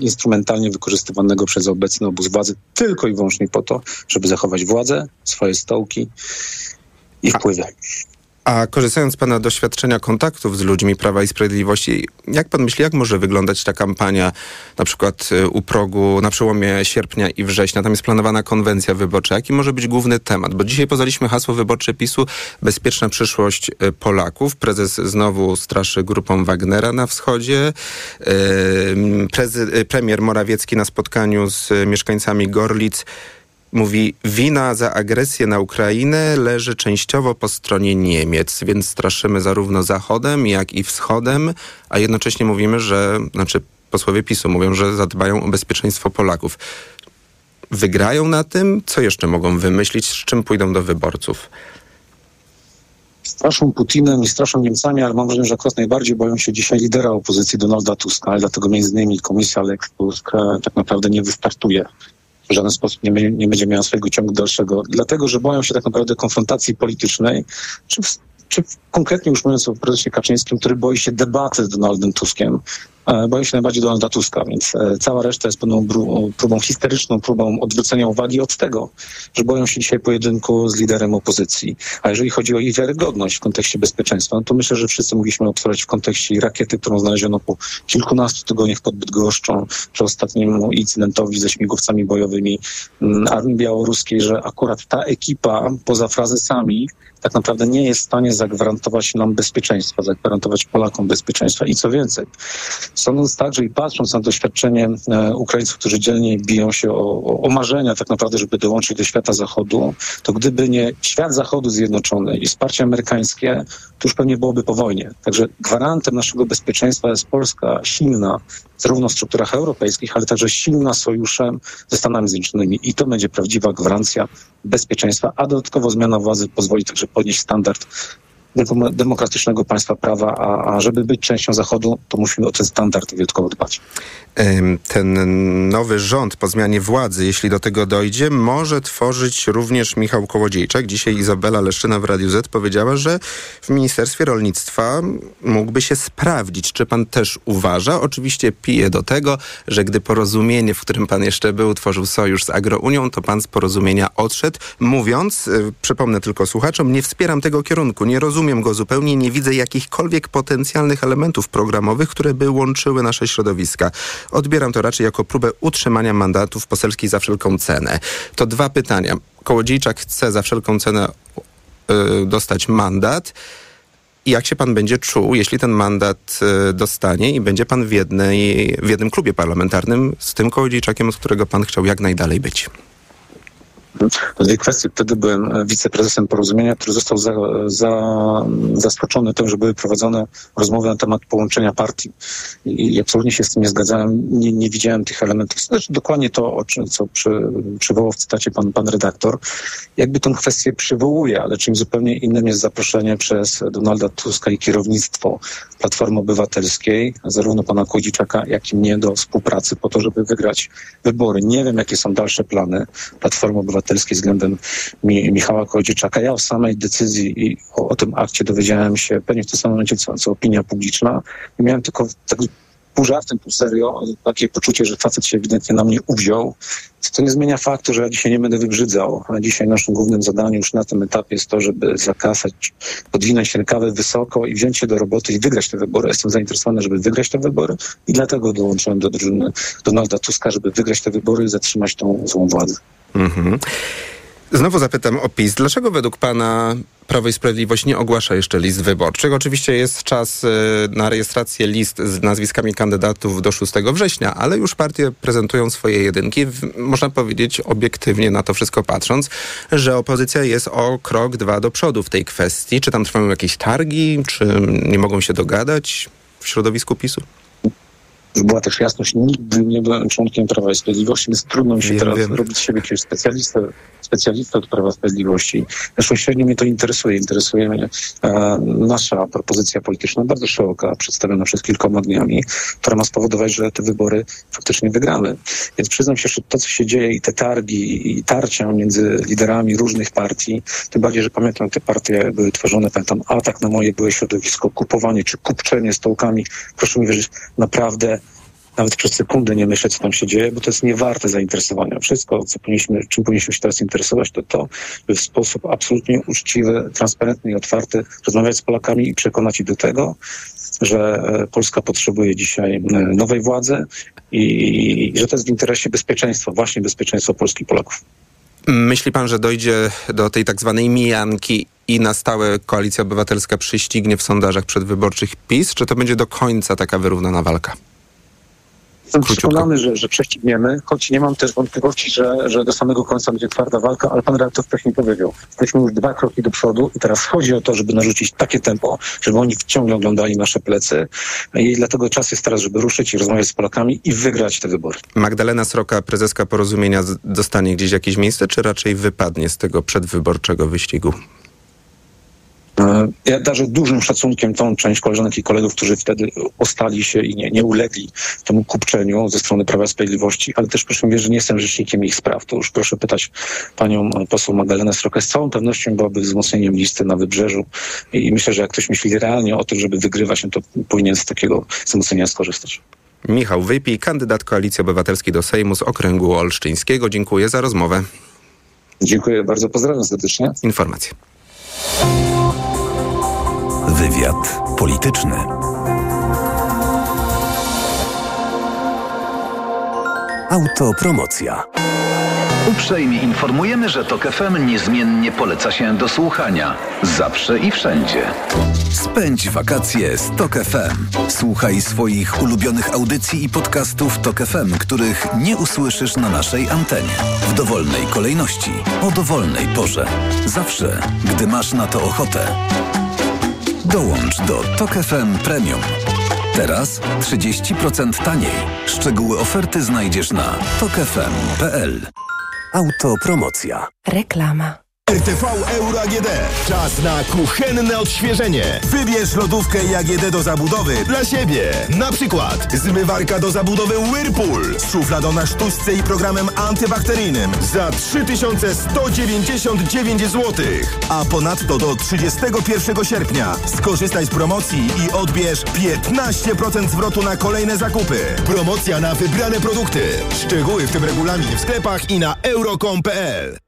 S14: instrumentalnie wykorzystywanego przez obecny obóz władzy tylko i wyłącznie po to, żeby zachować władzę, swoje stołki i wpływy.
S4: A korzystając z Pana doświadczenia kontaktów z ludźmi Prawa i Sprawiedliwości, jak Pan myśli, jak może wyglądać ta kampania na przykład y, u progu na przełomie sierpnia i września? Tam jest planowana konwencja wyborcza. Jaki może być główny temat? Bo dzisiaj poznaliśmy hasło wyborcze PiSu Bezpieczna przyszłość y, Polaków. Prezes znowu straszy grupą Wagnera na wschodzie. Y, prezy, premier Morawiecki na spotkaniu z mieszkańcami Gorlic Mówi, wina za agresję na Ukrainę leży częściowo po stronie Niemiec, więc straszymy zarówno Zachodem, jak i Wschodem, a jednocześnie mówimy, że, znaczy posłowie PiSu mówią, że zadbają o bezpieczeństwo Polaków. Wygrają na tym? Co jeszcze mogą wymyślić? Z czym pójdą do wyborców?
S14: straszą Putinem i straszą Niemcami, ale mam wrażenie, że akurat najbardziej boją się dzisiaj lidera opozycji Donalda Tuska, dlatego między innymi komisja Lex Tusk e, tak naprawdę nie wystartuje w żaden sposób nie, nie będzie miała swojego ciągu dalszego, dlatego że boją się tak naprawdę konfrontacji politycznej, czy, czy konkretnie już mówiąc o prezesie Kaczyńskim, który boi się debaty z Donaldem Tuskiem, E, boję się najbardziej Donalda Tuska, więc e, cała reszta jest pewną próbą historyczną, próbą odwrócenia uwagi od tego, że boją się dzisiaj pojedynku z liderem opozycji. A jeżeli chodzi o ich wiarygodność w kontekście bezpieczeństwa, no to myślę, że wszyscy mogliśmy obserwować w kontekście rakiety, którą znaleziono po kilkunastu tygodniach pod Bydgoszczą, przy ostatnim incydentowi ze śmigłowcami bojowymi mm, Armii Białoruskiej, że akurat ta ekipa poza frazesami tak naprawdę nie jest w stanie zagwarantować nam bezpieczeństwa, zagwarantować Polakom bezpieczeństwa. I co więcej, sądząc także i patrząc na doświadczenie e, Ukraińców, którzy dzielnie biją się o, o, marzenia tak naprawdę, żeby dołączyć do świata zachodu, to gdyby nie świat zachodu zjednoczony i wsparcie amerykańskie, to już pewnie byłoby po wojnie. Także gwarantem naszego bezpieczeństwa jest Polska silna, zarówno w strukturach europejskich, ale także silna sojuszem ze Stanami Zjednoczonymi. I to będzie prawdziwa gwarancja bezpieczeństwa, a dodatkowo zmiana władzy pozwoli także podnieść standard demokratycznego państwa prawa, a, a żeby być częścią Zachodu, to musimy o ten standard wyjątkowo dbać.
S4: Ten nowy rząd po zmianie władzy, jeśli do tego dojdzie, może tworzyć również Michał Kołodziejczak. Dzisiaj Izabela Leszczyna w Radiu Z powiedziała, że w Ministerstwie Rolnictwa mógłby się sprawdzić. Czy pan też uważa? Oczywiście pije do tego, że gdy porozumienie, w którym pan jeszcze był, tworzył sojusz z Agrounią, to pan z porozumienia odszedł, mówiąc, y, przypomnę tylko słuchaczom, nie wspieram tego kierunku, nie rozumiem rozumiem go zupełnie, nie widzę jakichkolwiek potencjalnych elementów programowych, które by łączyły nasze środowiska. Odbieram to raczej jako próbę utrzymania mandatów poselskich za wszelką cenę. To dwa pytania. Kołodziejczak chce za wszelką cenę yy, dostać mandat. I jak się pan będzie czuł, jeśli ten mandat y, dostanie i będzie pan w, jednej, w jednym klubie parlamentarnym z tym Kołodziejczakiem, od którego pan chciał jak najdalej być?
S14: Dwie kwestie. Wtedy byłem e, wiceprezesem porozumienia, który został za, za, zaskoczony tym, że były prowadzone rozmowy na temat połączenia partii. I, i absolutnie się z tym nie zgadzałem. Nie, nie widziałem tych elementów. Znaczy, dokładnie to, o czym, co przy, przywołał w cytacie pan, pan redaktor. Jakby tę kwestię przywołuje, ale czymś zupełnie innym jest zaproszenie przez Donalda Tuska i kierownictwo Platformy Obywatelskiej, zarówno pana Kłodziczaka, jak i mnie do współpracy po to, żeby wygrać wybory. Nie wiem, jakie są dalsze plany Platformy Obywatelskiej Obywatelskiej względem Mi Michała Kołodziejczaka. Ja o samej decyzji i o, o, tym akcie dowiedziałem się pewnie w tym samym momencie, co, co opinia publiczna. Miałem tylko tak pół żartem, pół serio, takie poczucie, że facet się ewidentnie na mnie uwziął. To nie zmienia faktu, że ja dzisiaj nie będę wybrzydzał, a dzisiaj naszym głównym zadaniem już na tym etapie jest to, żeby zakasać, podwinąć rękawy wysoko i wziąć się do roboty i wygrać te wybory. Jestem zainteresowany, żeby wygrać te wybory i dlatego dołączyłem do drużyny Donalda Tuska, żeby wygrać te wybory i zatrzymać tą złą władzę. Mhm.
S4: Znowu zapytam o PiS. Dlaczego według pana Prawo i Sprawiedliwość nie ogłasza jeszcze list wyborczych? Oczywiście jest czas y, na rejestrację list z nazwiskami kandydatów do 6 września, ale już partie prezentują swoje jedynki. Można powiedzieć obiektywnie na to wszystko patrząc, że opozycja jest o krok, dwa do przodu w tej kwestii. Czy tam trwają jakieś targi, czy nie mogą się dogadać w środowisku PiSu?
S14: Była też jasność, nigdy nie byłem członkiem Prawa i Sprawiedliwości, więc trudno mi się wiem, teraz wiem. robić z siebie jakiegoś specjalistę specjalista od Prawa Sprawiedliwości. Zresztą średnio mnie to interesuje. Interesuje mnie e, nasza propozycja polityczna, bardzo szeroka, przedstawiona przez kilkoma dniami, która ma spowodować, że te wybory faktycznie wygramy. Więc przyznam się, że to, co się dzieje i te targi i tarcia między liderami różnych partii, tym bardziej, że pamiętam, te partie były tworzone, pamiętam, atak na moje byłe środowisko, kupowanie czy kupczenie stołkami. Proszę mi wierzyć, naprawdę nawet przez sekundę nie myśleć, co tam się dzieje, bo to jest niewarte zainteresowania. Wszystko, co powinniśmy, czym powinniśmy się teraz interesować, to to, by w sposób absolutnie uczciwy, transparentny i otwarty rozmawiać z Polakami i przekonać ich do tego, że e, Polska potrzebuje dzisiaj e, nowej władzy i, i że to jest w interesie bezpieczeństwa, właśnie bezpieczeństwa Polski i Polaków.
S4: Myśli pan, że dojdzie do tej tak zwanej mijanki i na stałe Koalicja Obywatelska przyścignie w sondażach przedwyborczych PiS, czy to będzie do końca taka wyrównana walka?
S14: Jestem przekonany, że, że prześcigniemy, choć nie mam też wątpliwości, że, że do samego końca będzie twarda walka, ale pan redaktor wcześniej powiedział, jesteśmy już dwa kroki do przodu i teraz chodzi o to, żeby narzucić takie tempo, żeby oni ciągle oglądali nasze plecy i dlatego czas jest teraz, żeby ruszyć i rozmawiać z Polakami i wygrać te wybory.
S4: Magdalena Sroka, prezeska Porozumienia, dostanie gdzieś jakieś miejsce, czy raczej wypadnie z tego przedwyborczego wyścigu?
S14: Ja darzę dużym szacunkiem tą część koleżanek i kolegów, którzy wtedy ostali się i nie, nie ulegli temu kupczeniu ze strony Prawa Sprawiedliwości, ale też proszę mi że nie jestem rzecznikiem ich spraw. To już proszę pytać panią poseł Magdalenę Srokę. Z całą pewnością byłaby wzmocnieniem listy na wybrzeżu i myślę, że jak ktoś myśli realnie o tym, żeby wygrywać, no to powinien z takiego wzmocnienia skorzystać.
S4: Michał Wypij, kandydat Koalicji Obywatelskiej do Sejmu z okręgu olsztyńskiego. Dziękuję za rozmowę.
S14: Dziękuję bardzo, pozdrawiam serdecznie.
S4: Informacje.
S3: Wywiad polityczny. Autopromocja.
S15: Uprzejmie informujemy, że TOK FM niezmiennie poleca się do słuchania. Zawsze i wszędzie.
S3: Spędź wakacje z TOK FM. Słuchaj swoich ulubionych audycji i podcastów TOK FM, których nie usłyszysz na naszej antenie. W dowolnej kolejności, o dowolnej porze. Zawsze, gdy masz na to ochotę. Dołącz do TOK FM Premium. Teraz 30% taniej. Szczegóły oferty znajdziesz na tokefm.pl. Autopromocja.
S8: Reklama.
S16: RTV Euro AGD. Czas na kuchenne odświeżenie. Wybierz lodówkę AGD do zabudowy dla siebie. Na przykład zmywarka do zabudowy Whirlpool z szufladą na sztuczce i programem antybakteryjnym za 3199 zł. A ponadto do 31 sierpnia skorzystaj z promocji i odbierz 15% zwrotu na kolejne zakupy. Promocja na wybrane produkty. Szczegóły w tym regulamin w sklepach i na euro.com.pl.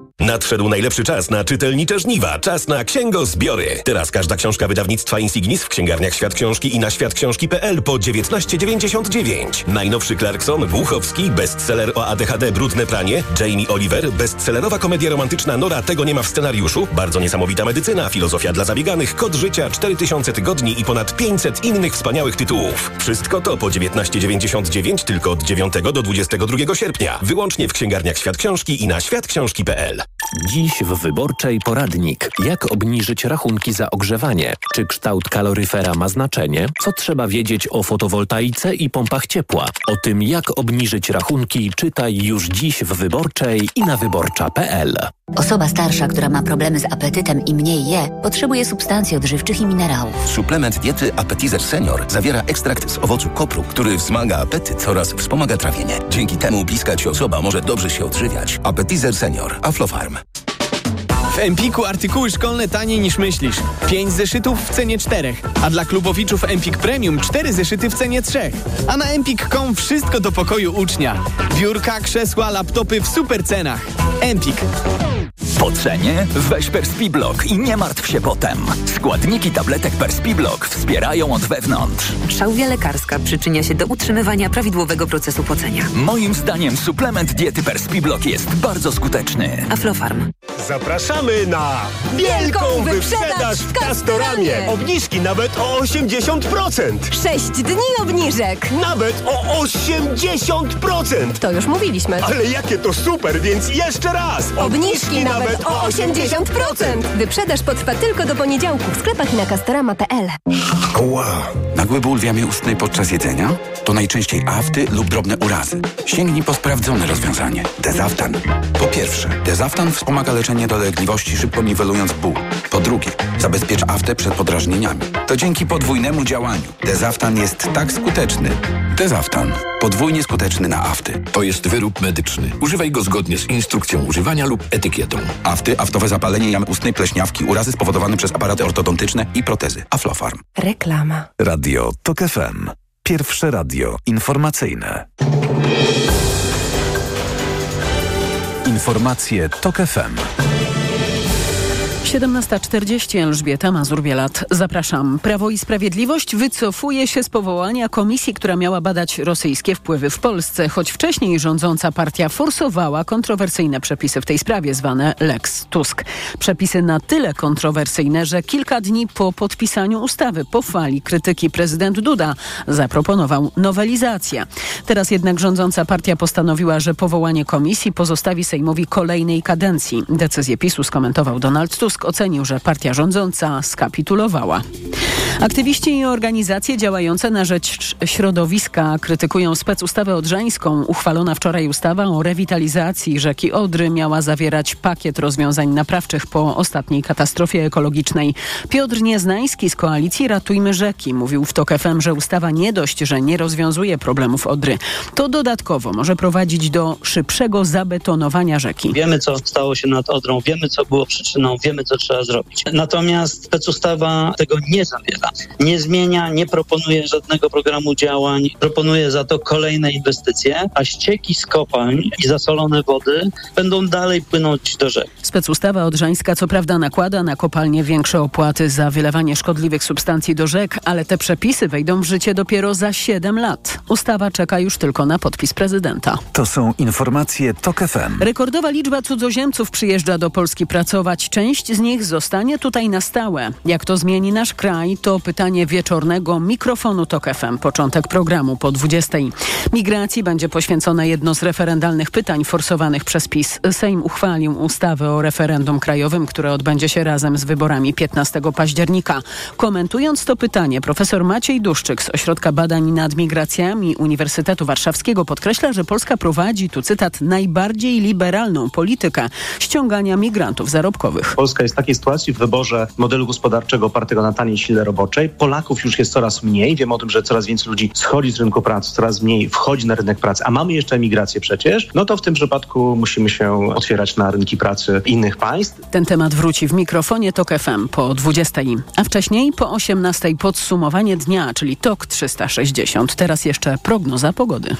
S17: Nadszedł najlepszy czas na czytelnicze żniwa. Czas na księgozbiory. Teraz każda książka wydawnictwa Insignis w księgarniach Świat Książki i na światksiążki.pl po 19,99. Najnowszy Clarkson, Głuchowski, bestseller o ADHD Brudne pranie, Jamie Oliver, bestsellerowa komedia romantyczna Nora Tego nie ma w scenariuszu, bardzo niesamowita medycyna, filozofia dla zabieganych, kod życia, 4000 tygodni i ponad 500 innych wspaniałych tytułów. Wszystko to po 19,99 tylko od 9 do 22 sierpnia. Wyłącznie w księgarniach Świat Książki i na światksiążki.pl.
S18: Dziś w Wyborczej poradnik. Jak obniżyć rachunki za ogrzewanie? Czy kształt kaloryfera ma znaczenie? Co trzeba wiedzieć o fotowoltaice i pompach ciepła? O tym, jak obniżyć rachunki, czytaj już dziś w Wyborczej i na wyborcza.pl.
S19: Osoba starsza, która ma problemy z apetytem i mniej je, potrzebuje substancji odżywczych i minerałów.
S20: Suplement diety Appetizer Senior zawiera ekstrakt z owocu kopru, który wzmaga apetyt oraz wspomaga trawienie. Dzięki temu bliska ci osoba może dobrze się odżywiać. Appetizer Senior. Aflofarm.
S21: W Empiku artykuły szkolne taniej niż myślisz. 5 zeszytów w cenie 4, a dla klubowiczów Empik Premium 4 zeszyty w cenie 3. A na empik.com wszystko do pokoju ucznia. Biurka, krzesła, laptopy w super cenach. Empik.
S22: Po cenie weź Perspiblok i nie martw się potem. Składniki tabletek Perspiblok wspierają od wewnątrz.
S23: Szałwia lekarska przyczynia się do utrzymywania prawidłowego procesu pocenia.
S22: Moim zdaniem suplement diety Perspiblok jest bardzo skuteczny.
S23: Aflofarm.
S24: Zapraszamy na wielką wyprzedaż w Castoramie. Obniżki nawet o 80%.
S25: 6 dni obniżek.
S24: Nawet o 80%.
S25: To już mówiliśmy.
S24: Ale jakie to super, więc jeszcze raz.
S25: Obniżki nawet o 80%. Wyprzedaż potrwa tylko do poniedziałku w sklepach i na castorama.pl.
S26: Wow. Nagły ból w jamie ustnej podczas jedzenia? To najczęściej afty lub drobne urazy. Sięgnij po sprawdzone rozwiązanie. Dezaftan. Po pierwsze, Dezaftan wspomaga leczenie dolegliwości, szybko niwelując ból. Po drugie, zabezpiecz aftę przed podrażnieniami. To dzięki podwójnemu działaniu. Dezaftan jest tak skuteczny. Dezaftan. Podwójnie skuteczny na afty.
S27: To jest wyrób medyczny. Używaj go zgodnie z instrukcją używania lub etykietą.
S26: Afty, aftowe zapalenie jamy ustnej, pleśniawki, urazy spowodowane przez aparaty ortodontyczne i protezy. Aflofarm.
S25: Reklama.
S3: Radio TOK FM. Pierwsze radio informacyjne. Informacje TOK FM.
S2: 17.40 Elżbieta Mazur-Bielat. Zapraszam. Prawo i Sprawiedliwość wycofuje się z powołania komisji, która miała badać rosyjskie wpływy w Polsce, choć wcześniej rządząca partia forsowała kontrowersyjne przepisy w tej sprawie, zwane Lex Tusk. Przepisy na tyle kontrowersyjne, że kilka dni po podpisaniu ustawy po fali krytyki prezydent Duda zaproponował nowelizację. Teraz jednak rządząca partia postanowiła, że powołanie komisji pozostawi Sejmowi kolejnej kadencji. Decyzję PiSu skomentował Donald Tusk ocenił, że partia rządząca skapitulowała. Aktywiści i organizacje działające na rzecz środowiska krytykują specustawę odrzańską. Uchwalona wczoraj ustawa o rewitalizacji rzeki Odry miała zawierać pakiet rozwiązań naprawczych po ostatniej katastrofie ekologicznej. Piotr Nieznański z koalicji Ratujmy Rzeki mówił w TOK FM, że ustawa nie dość, że nie rozwiązuje problemów Odry, to dodatkowo może prowadzić do szybszego zabetonowania rzeki.
S28: Wiemy, co stało się nad Odrą, wiemy, co było przyczyną, wiemy, co trzeba zrobić. Natomiast specustawa tego nie zawiera. Nie zmienia, nie proponuje żadnego programu działań, proponuje za to kolejne inwestycje, a ścieki z kopalń i zasolone wody będą dalej płynąć do rzek.
S2: Specustawa odrzańska co prawda nakłada na kopalnie większe opłaty za wylewanie szkodliwych substancji do rzek, ale te przepisy wejdą w życie dopiero za 7 lat. Ustawa czeka już tylko na podpis prezydenta.
S3: To są informacje TOK FM.
S2: Rekordowa liczba cudzoziemców przyjeżdża do Polski pracować. Część z nich zostanie tutaj na stałe. Jak to zmieni nasz kraj, to pytanie wieczornego mikrofonu TOK FM. Początek programu po 20. Migracji będzie poświęcone jedno z referendalnych pytań forsowanych przez PiS. Sejm uchwalił ustawę o referendum krajowym, które odbędzie się razem z wyborami 15 października. Komentując to pytanie, profesor Maciej Duszczyk z Ośrodka Badań nad Migracjami Uniwersytetu Warszawskiego podkreśla, że Polska prowadzi, tu cytat, najbardziej liberalną politykę ściągania migrantów zarobkowych.
S29: Polska jest w takiej sytuacji w wyborze modelu gospodarczego opartego na taniej sile roboczej. Polaków już jest coraz mniej. Wiemy o tym, że coraz więcej ludzi schodzi z rynku pracy, coraz mniej wchodzi na rynek pracy, a mamy jeszcze emigrację przecież. No to w tym przypadku musimy się otwierać na rynki pracy innych państw.
S2: Ten temat wróci w mikrofonie TOK FM po 20, a wcześniej po 18 podsumowanie dnia, czyli TOK 360. Teraz jeszcze prognoza pogody.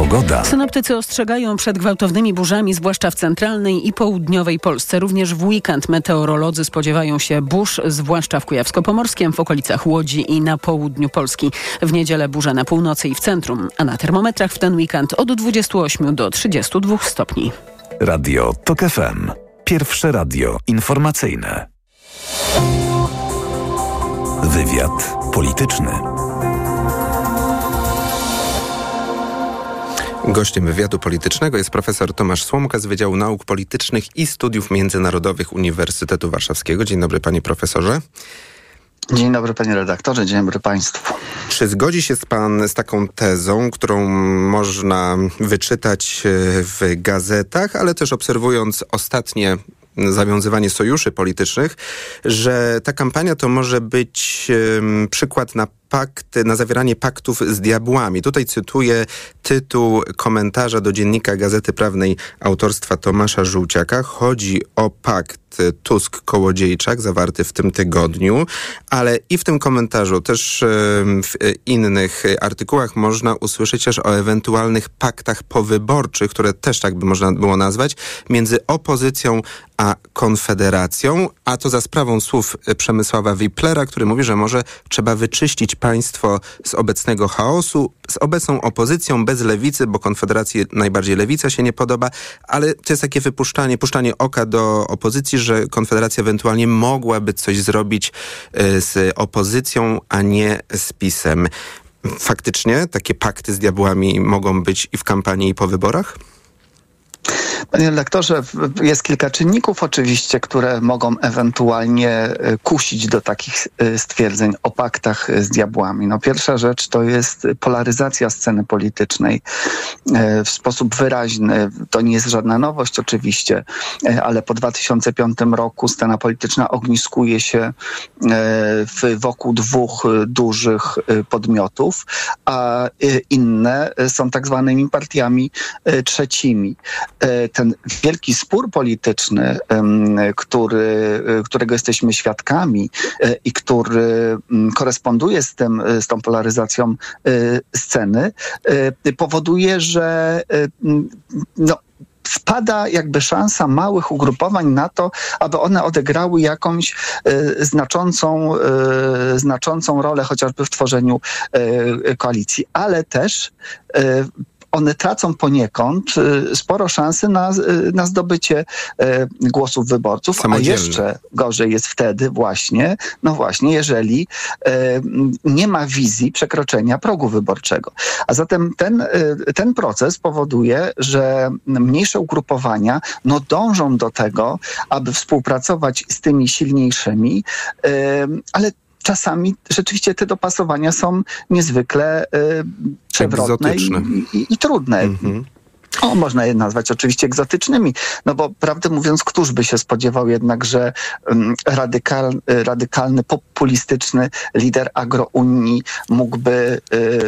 S3: Pogoda.
S2: Synoptycy ostrzegają przed gwałtownymi burzami, zwłaszcza w centralnej i południowej Polsce. Również w weekend meteorolodzy spodziewają się burz, zwłaszcza w Kujawsko-Pomorskiem, w okolicach Łodzi i na południu Polski. W niedzielę burze na północy i w centrum, a na termometrach w ten weekend od 28 do 32 stopni.
S3: Radio TOK FM. Pierwsze radio informacyjne. Wywiad polityczny.
S4: Gościem wywiadu politycznego jest profesor Tomasz Słomka z Wydziału Nauk Politycznych i Studiów Międzynarodowych Uniwersytetu Warszawskiego. Dzień dobry panie profesorze.
S30: Dzień dobry panie redaktorze, dzień dobry państwu.
S4: Czy zgodzi się pan z taką tezą, którą można wyczytać w gazetach, ale też obserwując ostatnie zawiązywanie sojuszy politycznych, że ta kampania to może być przykład na pakt, na zawieranie paktów z diabłami. Tutaj cytuję tytuł komentarza do dziennika Gazety Prawnej autorstwa Tomasza Żółciaka. Chodzi o pakt Tusk-Kołodziejczak zawarty w tym tygodniu, ale i w tym komentarzu, też w innych artykułach można usłyszeć też o ewentualnych paktach powyborczych, które też tak by można było nazwać, między opozycją a Konfederacją, a to za sprawą słów Przemysława Wiplera, który mówi, że może trzeba wyczyścić państwo z obecnego chaosu, z obecną opozycją, bez lewicy, bo Konfederacji najbardziej lewica się nie podoba, ale to jest takie wypuszczanie, puszczanie oka do opozycji, że Konfederacja ewentualnie mogłaby coś zrobić e, z opozycją, a nie z PiSem. Faktycznie takie pakty z diabłami mogą być i w kampanii, i po wyborach?
S30: Panie lektorze, jest kilka czynników oczywiście, które mogą ewentualnie e, kusić do takich e, stwierdzeń o paktach z diabłami. No pierwsza rzecz to jest polaryzacja sceny politycznej e, w sposób wyraźny. To nie jest żadna nowość oczywiście, ale po 2005 roku scena polityczna ogniskuje się wokół dwóch dużych podmiotów, a inne są tak zwanymi partiami trzecimi ten wielki spór polityczny, który, którego jesteśmy świadkami e, i który mm, koresponduje z, tym, z tą polaryzacją e, sceny, e, powoduje, że no, wpada jakby szansa małych ugrupowań na to, aby one odegrały jakąś znaczącą, znaczącą rolę chociażby w tworzeniu koalicji, ale też one tracą poniekąd y, sporo szansy na, y, na zdobycie y, głosów wyborców, a jeszcze gorzej jest wtedy właśnie, no właśnie, jeżeli nie ma wizji przekroczenia progu wyborczego. A zatem ten, ten proces powoduje, że mniejsze ugrupowania no, dążą do tego, aby współpracować z tymi silniejszymi, ale czasami rzeczywiście te dopasowania są niezwykle y, przewrotne i, i, i, trudne. Mhm. O, można je nazwać oczywiście egzotycznymi, no bo prawdę mówiąc, któż by się spodziewał jednak, że um, radykal, radykalny, populistyczny lider agrounii mógłby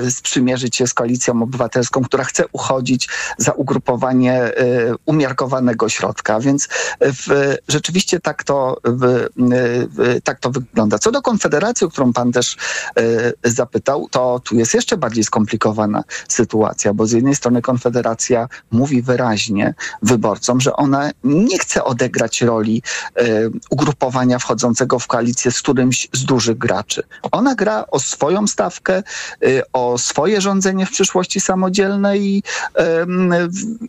S30: y, sprzymierzyć się z koalicją obywatelską, która chce uchodzić za ugrupowanie y, umiarkowanego środka, więc w, rzeczywiście tak to, w, w, tak to wygląda. Co do Konfederacji, o którą pan też y, zapytał, to tu jest jeszcze bardziej skomplikowana sytuacja, bo z jednej strony Konfederacja mówi wyraźnie wyborcom, że ona nie chce odegrać roli y, ugrupowania wchodzącego w koalicję z którymś z dużych graczy. Ona gra o swoją stawkę, y, o swoje rządzenie w przyszłości samodzielne i,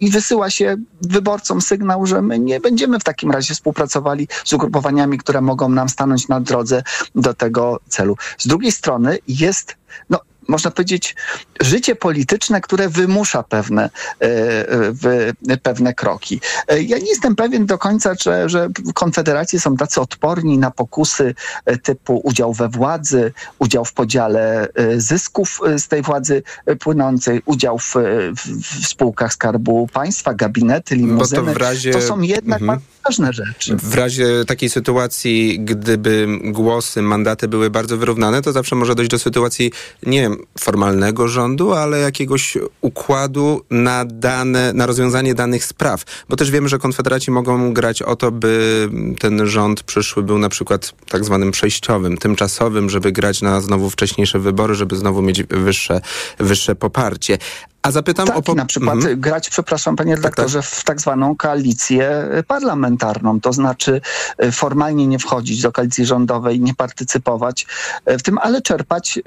S30: y, wysyła się wyborcom sygnał, że my nie będziemy w takim razie współpracowali z ugrupowaniami, które mogą nam stanąć na drodze do tego celu. Z drugiej strony jest no, można powiedzieć, życie polityczne, które wymusza pewne, e, pewne kroki. E, ja nie jestem pewien do końca, że, że konfederacje są tacy odporni na pokusy e, typu udział we władzy, udział w podziale zysków z tej władzy płynącej, udział w, w, w spółkach Skarbu Państwa, gabinety, limuzyny. To, razie... to, są jednak mhm. Ważne rzeczy.
S4: W razie takiej sytuacji, gdyby głosy, mandaty były bardzo wyrównane, to zawsze może dojść do sytuacji, nie wiem, formalnego rządu, ale jakiegoś układu na dane, na rozwiązanie danych spraw. Bo też wiemy, że konfederaci mogą grać o to, by ten rząd przyszły był na przykład tak zwanym przejściowym, tymczasowym, żeby grać na znowu wcześniejsze wybory, żeby znowu mieć wyższe, wyższe poparcie. A zapytam
S30: tak,
S4: o...
S30: Na przykład mhm. grać, przepraszam panie redaktorze, tak, tak. w tak zwaną koalicję parlamentarną, to znaczy e, formalnie nie wchodzić do koalicji rządowej, nie partycypować e, w tym, ale czerpać e,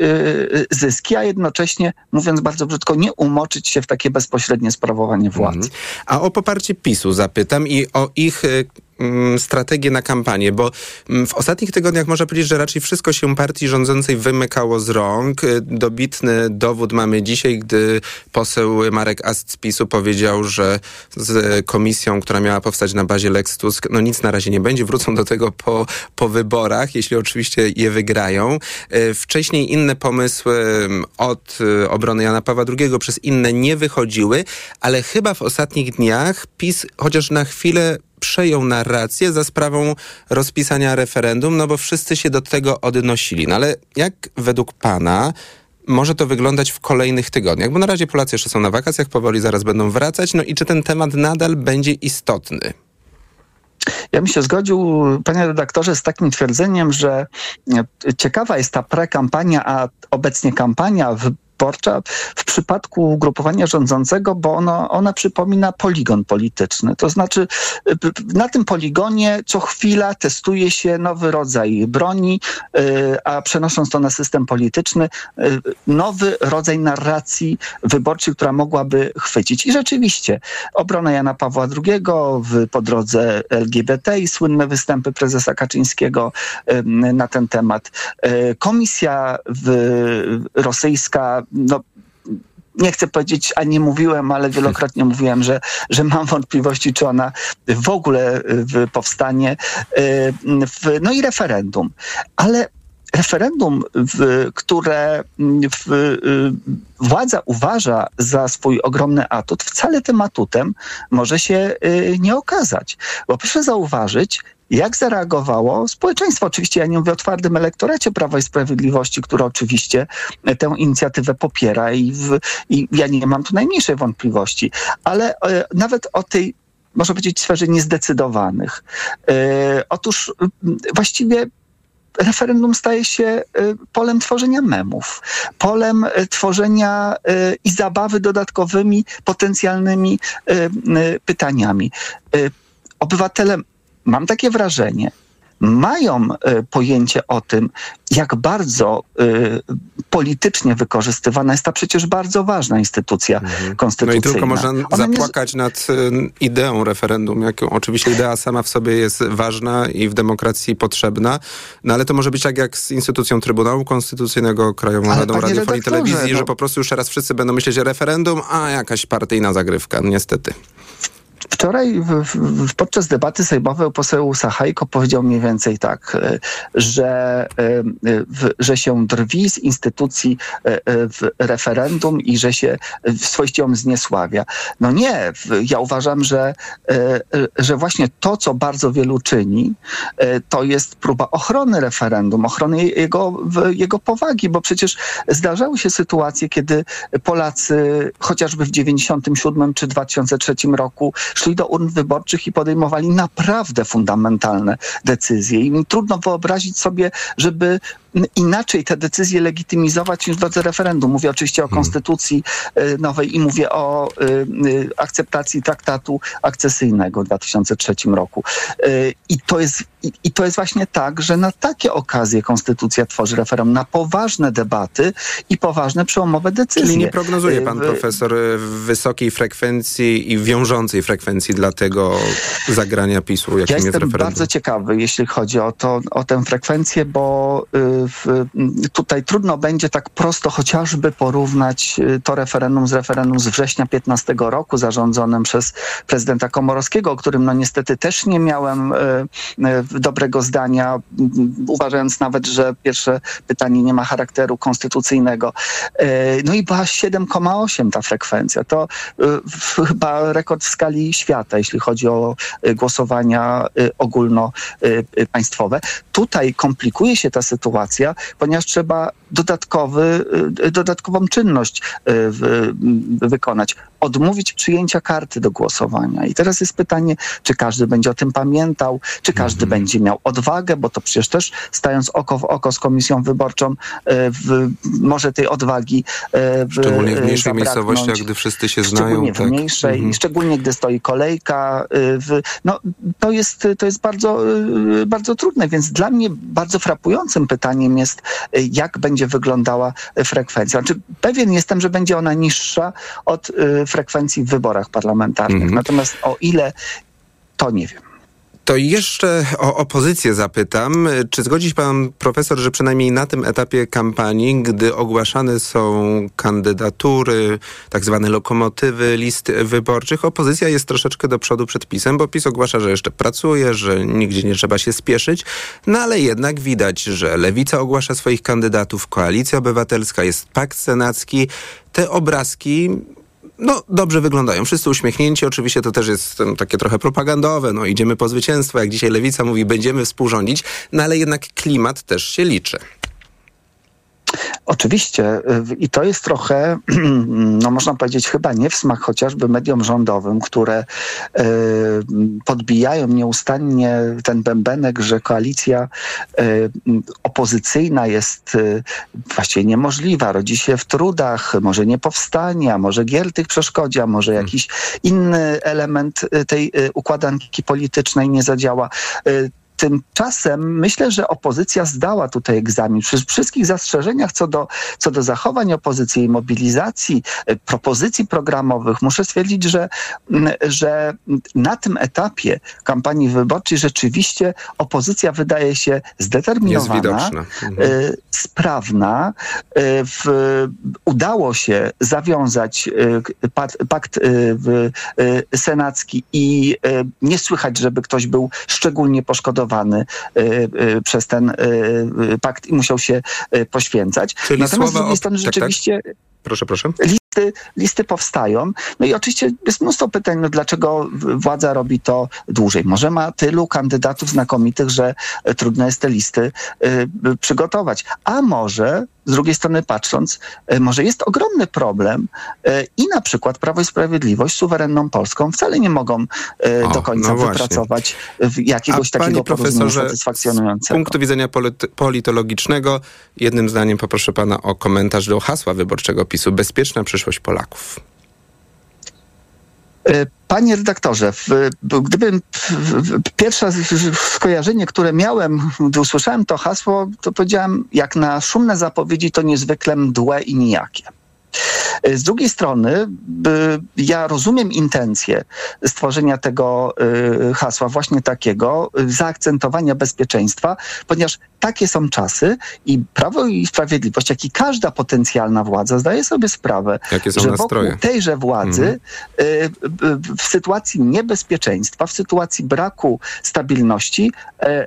S30: zyski, a jednocześnie, mówiąc bardzo brzydko, nie umoczyć się w takie bezpośrednie sprawowanie władzy. Mhm.
S4: A o poparcie PiSu zapytam i o ich strategię na kampanię, bo mm, w ostatnich tygodniach można powiedzieć, że raczej wszystko się partii rządzącej wymykało z rąk. Y, dobitny dowód mamy dzisiaj, gdy poseł Marek Ast z PiSu powiedział, że z komisją, która miała powstać na bazie Lex Tusk, no nic na razie nie będzie, wrócą do tego po, po wyborach, jeśli oczywiście je wygrają. Y, wcześniej inne pomysły mm, od y, obrony Jana Pawła II przez inne nie wychodziły, ale chyba w ostatnich dniach PiS chociaż na chwilę przejął narrację za sprawą rozpisania referendum, no bo wszyscy się do tego odnosili. No ale jak według pana może to wyglądać w kolejnych tygodniach? Bo na razie Polacy jeszcze są na wakacjach, powoli zaraz będą wracać. No i czy ten temat nadal będzie istotny?
S30: Ja bym się zgodził, panie redaktorze, z takim twierdzeniem, że ciekawa jest ta prekampania, a obecnie kampania w wyborcza w przypadku ugrupowania rządzącego, bo ono, ona przypomina poligon polityczny. To znaczy na tym poligonie co chwila testuje się nowy rodzaj broni, y, a przenosząc to na system polityczny, y, nowy rodzaj narracji wyborczej, która mogłaby chwycić. I rzeczywiście obrona Jana Pawła II w, po drodze LGBT i słynne występy prezesa Kaczyńskiego na ten temat. Y, komisja rosyjska no, nie chcę powiedzieć, a nie mówiłem, ale wielokrotnie [LAUGHS] mówiłem, że, że mam wątpliwości, czy ona w ogóle y, powstanie. Y, no i referendum. Ale referendum, w, które w, y, władza uważa za swój ogromny atut, wcale tym atutem może się nie okazać. Bo proszę zauważyć, jak zareagowało społeczeństwo? Oczywiście ja nie mówię o twardym elektoracie Prawa i Sprawiedliwości, które oczywiście tę inicjatywę popiera i, w, i ja nie mam tu najmniejszej wątpliwości, ale e, nawet o tej można powiedzieć, sferze niezdecydowanych. E, otóż właściwie referendum staje się e, polem tworzenia memów, polem e, tworzenia e, i zabawy dodatkowymi, potencjalnymi pytaniami. Obywatele mam takie wrażenie, mają y, pojęcie o tym, jak bardzo y, politycznie wykorzystywana jest ta przecież bardzo ważna instytucja mhm. konstytucyjna.
S4: No i tylko można Ona zapłakać nie... nad y, ideą referendum, jaką oczywiście idea sama w sobie jest ważna i w demokracji potrzebna, no ale to może być tak jak z instytucją Trybunału Konstytucyjnego, Krajową ale Radą Radiofonii i Telewizji, no... że po prostu już teraz wszyscy będą myśleć, że referendum, a jakaś partyjna zagrywka, niestety.
S30: Wczoraj w, w, podczas debaty sejmowej poseł Sachajko powiedział mniej więcej tak, e, że, e, w, że się drwi z instytucji e, referendum i że się swoiście ją zniesławia. No nie, ja uważam, że, że właśnie to, co bardzo wielu czyni, to jest próba ochrony referendum, ochrony jego, jego powagi, bo przecież zdarzały się sytuacje, kiedy Polacy chociażby w 97 czy 2003 roku szli do urn wyborczych i podejmowali naprawdę fundamentalne decyzje. I trudno wyobrazić sobie, żeby inaczej te decyzje legitymizować niż w drodze referendum. Mówię oczywiście o hmm. konstytucji hmm. nowej i mówię o y, y, akceptacji traktatu akcesyjnego w 2003 roku. I to jest i, to jest właśnie tak, że na takie okazje konstytucja tworzy referendum, na poważne debaty i poważne przełomowe decyzje.
S4: Czyli nie prognozuje pan profesor wysokiej frekwencji i wiążącej frekwencji dla tego zagrania PiSu, jakim
S30: ja
S4: jest
S30: referendum?
S4: Jestem
S30: bardzo ciekawy, jeśli chodzi o, to, o tę frekwencję, bo w, tutaj trudno będzie tak prosto chociażby porównać y, to referendum z referendum z września 15 roku zarządzonym przez prezydenta Komorowskiego, o którym no niestety też nie miałem y, y, dobrego zdania, uważając nawet, że pierwsze pytanie nie ma charakteru konstytucyjnego. No i była 7,8 ta frekwencja. To chyba rekord w skali świata, jeśli chodzi o głosowania ogólnopaństwowe. Tutaj komplikuje się ta sytuacja, ponieważ trzeba dodatkowy, y, dodatkową czynność y, wykonać. Odmówić przyjęcia karty do głosowania. I teraz jest pytanie, czy każdy będzie o tym pamiętał, czy każdy mhm. będzie miał odwagę, bo to przecież też stając oko w oko z komisją wyborczą, y, w, może tej odwagi
S4: w, Szczególnie w mniejszej miejscowości, gdy wszyscy się znają.
S30: Szczególnie tak. w mniejszej, mhm. szczególnie gdy stoi kolejka. W, no, to jest, to jest bardzo, bardzo trudne, więc dla mnie bardzo frapującym pytaniem jest, jak będzie wyglądała frekwencja. Znaczy, pewien jestem, że będzie ona niższa od y, frekwencji w wyborach parlamentarnych. Mhm. Natomiast o ile, to nie wiem.
S4: To jeszcze o opozycję zapytam. Czy zgodzi się pan profesor, że przynajmniej na tym etapie kampanii, gdy ogłaszane są kandydatury, tak zwane lokomotywy list wyborczych, opozycja jest troszeczkę do przodu przed PiSem, bo PiS ogłasza, że jeszcze pracuje, że nigdzie nie trzeba się spieszyć, no ale jednak widać, że Lewica ogłasza swoich kandydatów, Koalicja Obywatelska, jest Pakt Senacki. Te obrazki no dobrze wyglądają. Wszyscy uśmiechnięci. Oczywiście to też jest um, takie trochę propagandowe. No idziemy po zwycięstwo, jak dzisiaj Lewica mówi, będziemy współrządzić, no ale jednak klimat też się liczy.
S30: Oczywiście i to jest trochę, [CLEARS THROAT] no można powiedzieć, chyba nie w smak chociażby mediom rządowym, które y, podbijają nieustannie ten bębenek, że koalicja y, opozycyjna jest y, właściwie niemożliwa, rodzi się w trudach, może nie powstanie, a może Giertych przeszkodzi, a może jakiś inny element tej układanki politycznej nie zadziała. Tymczasem myślę, że opozycja zdała tutaj egzamin. Przy wszystkich zastrzeżeniach co do, co do zachowań opozycji i mobilizacji, e, propozycji programowych, muszę stwierdzić, że, że na tym etapie kampanii wyborczej rzeczywiście opozycja wydaje się zdeterminowana, mhm. E, sprawna. E, w, udało się zawiązać pakt senacki i nie słychać, żeby ktoś był szczególnie poszkodowany Y, y, przez ten y, pakt i musiał się poświęcać.
S4: Czyli
S30: Natomiast
S4: z
S30: drugiej strony rzeczywiście...
S4: Tak, tak. Proszę, proszę.
S30: Listy, listy powstają. No i oczywiście jest mnóstwo pytań, no dlaczego władza robi to dłużej. Może ma tylu kandydatów znakomitych, że trudno jest te listy y, przygotować. A może z drugiej strony patrząc, e, może jest ogromny problem e, i na przykład Prawo i Sprawiedliwość suwerenną Polską wcale nie mogą e, o, do końca no wypracować jakiegoś
S4: A
S30: takiego porozumienia
S4: satysfakcjonującego. Z punktu widzenia politologicznego, jednym zdaniem poproszę pana o komentarz do hasła wyborczego PiSu Bezpieczna przyszłość Polaków.
S30: Panie redaktorze, gdybym pierwsze skojarzenie, które miałem, gdy usłyszałem to hasło, to powiedziałem, jak na szumne zapowiedzi, to niezwykle mdłe i nijakie. Z drugiej strony, ja rozumiem intencję stworzenia tego y, hasła, właśnie takiego, zaakcentowania bezpieczeństwa, ponieważ takie są czasy i Prawo i Sprawiedliwość, jak i każda potencjalna władza zdaje sobie sprawę, że
S4: nastroje?
S30: wokół tejże władzy mhm. w sytuacji niebezpieczeństwa, w sytuacji braku stabilności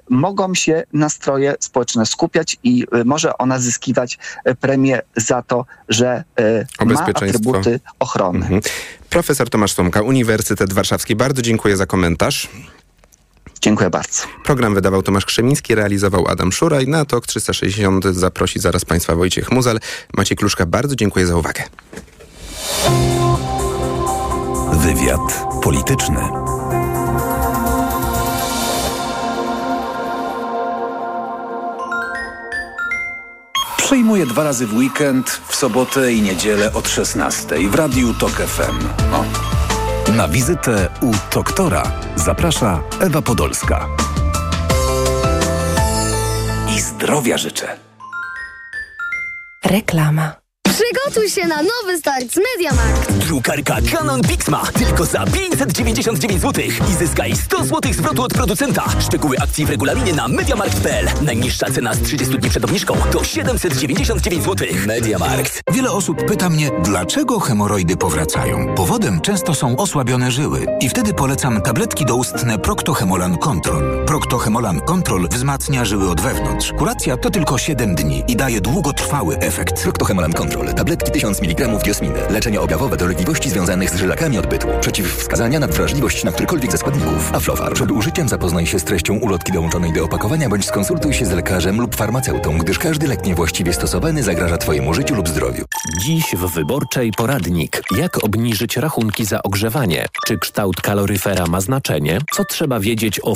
S30: mogą się nastroje społeczne skupiać i może ona zyskiwać premię za to, że ma atrybuty ochrony. Mhm.
S4: Profesor Tomasz Tomka, Uniwersytet Warszawski. Bardzo dziękuję za komentarz.
S30: Dziękuję bardzo.
S4: Program wydawał Tomasz Krzemiński, realizował Adam Szuraj. Na TOK 360 zaprosi zaraz Państwa Wojciech Muzal. Macie Kluszka, bardzo dziękuję za uwagę.
S3: Wywiad polityczny. Przyjmuję dwa razy w weekend, w sobotę i niedzielę od 16 w Radiu TOK FM. O. Na wizytę u doktora zaprasza Ewa Podolska. I zdrowia życzę.
S8: Reklama.
S31: Przygotuj się na nowy start z MediaMarkt.
S22: Drukarka Canon Pixma tylko za 599 zł i zyskaj 100 zł zwrotu od producenta. Szczegóły akcji w regulaminie na MediaMarkt.pl. Najniższa cena z 30 dni przed obniżką to 799 zł. MediaMarkt.
S32: Wiele osób pyta mnie, dlaczego hemoroidy powracają. Powodem często są osłabione żyły i wtedy polecam tabletki doustne Proctohemolan Control. Proctohemolan Control wzmacnia żyły od wewnątrz. Kuracja to tylko 7 dni i daje długotrwały efekt.
S33: Proctohemolan Control. Tabletki 1000 mg diosminy. Leczenie objawowe dolegliwości związanych z żylakami odbytu. Przeciwwskazania na wrażliwość na którykolwiek ze składników. Aflofar. Przed użyciem zapoznaj się z treścią ulotki dołączonej do opakowania bądź skonsultuj się z lekarzem lub farmaceutą, gdyż każdy lek niewłaściwie stosowany zagraża Twojemu życiu lub zdrowiu.
S18: Dziś w Wyborczej poradnik. Jak obniżyć rachunki za ogrzewanie? Czy kształt kaloryfera ma znaczenie? Co trzeba wiedzieć o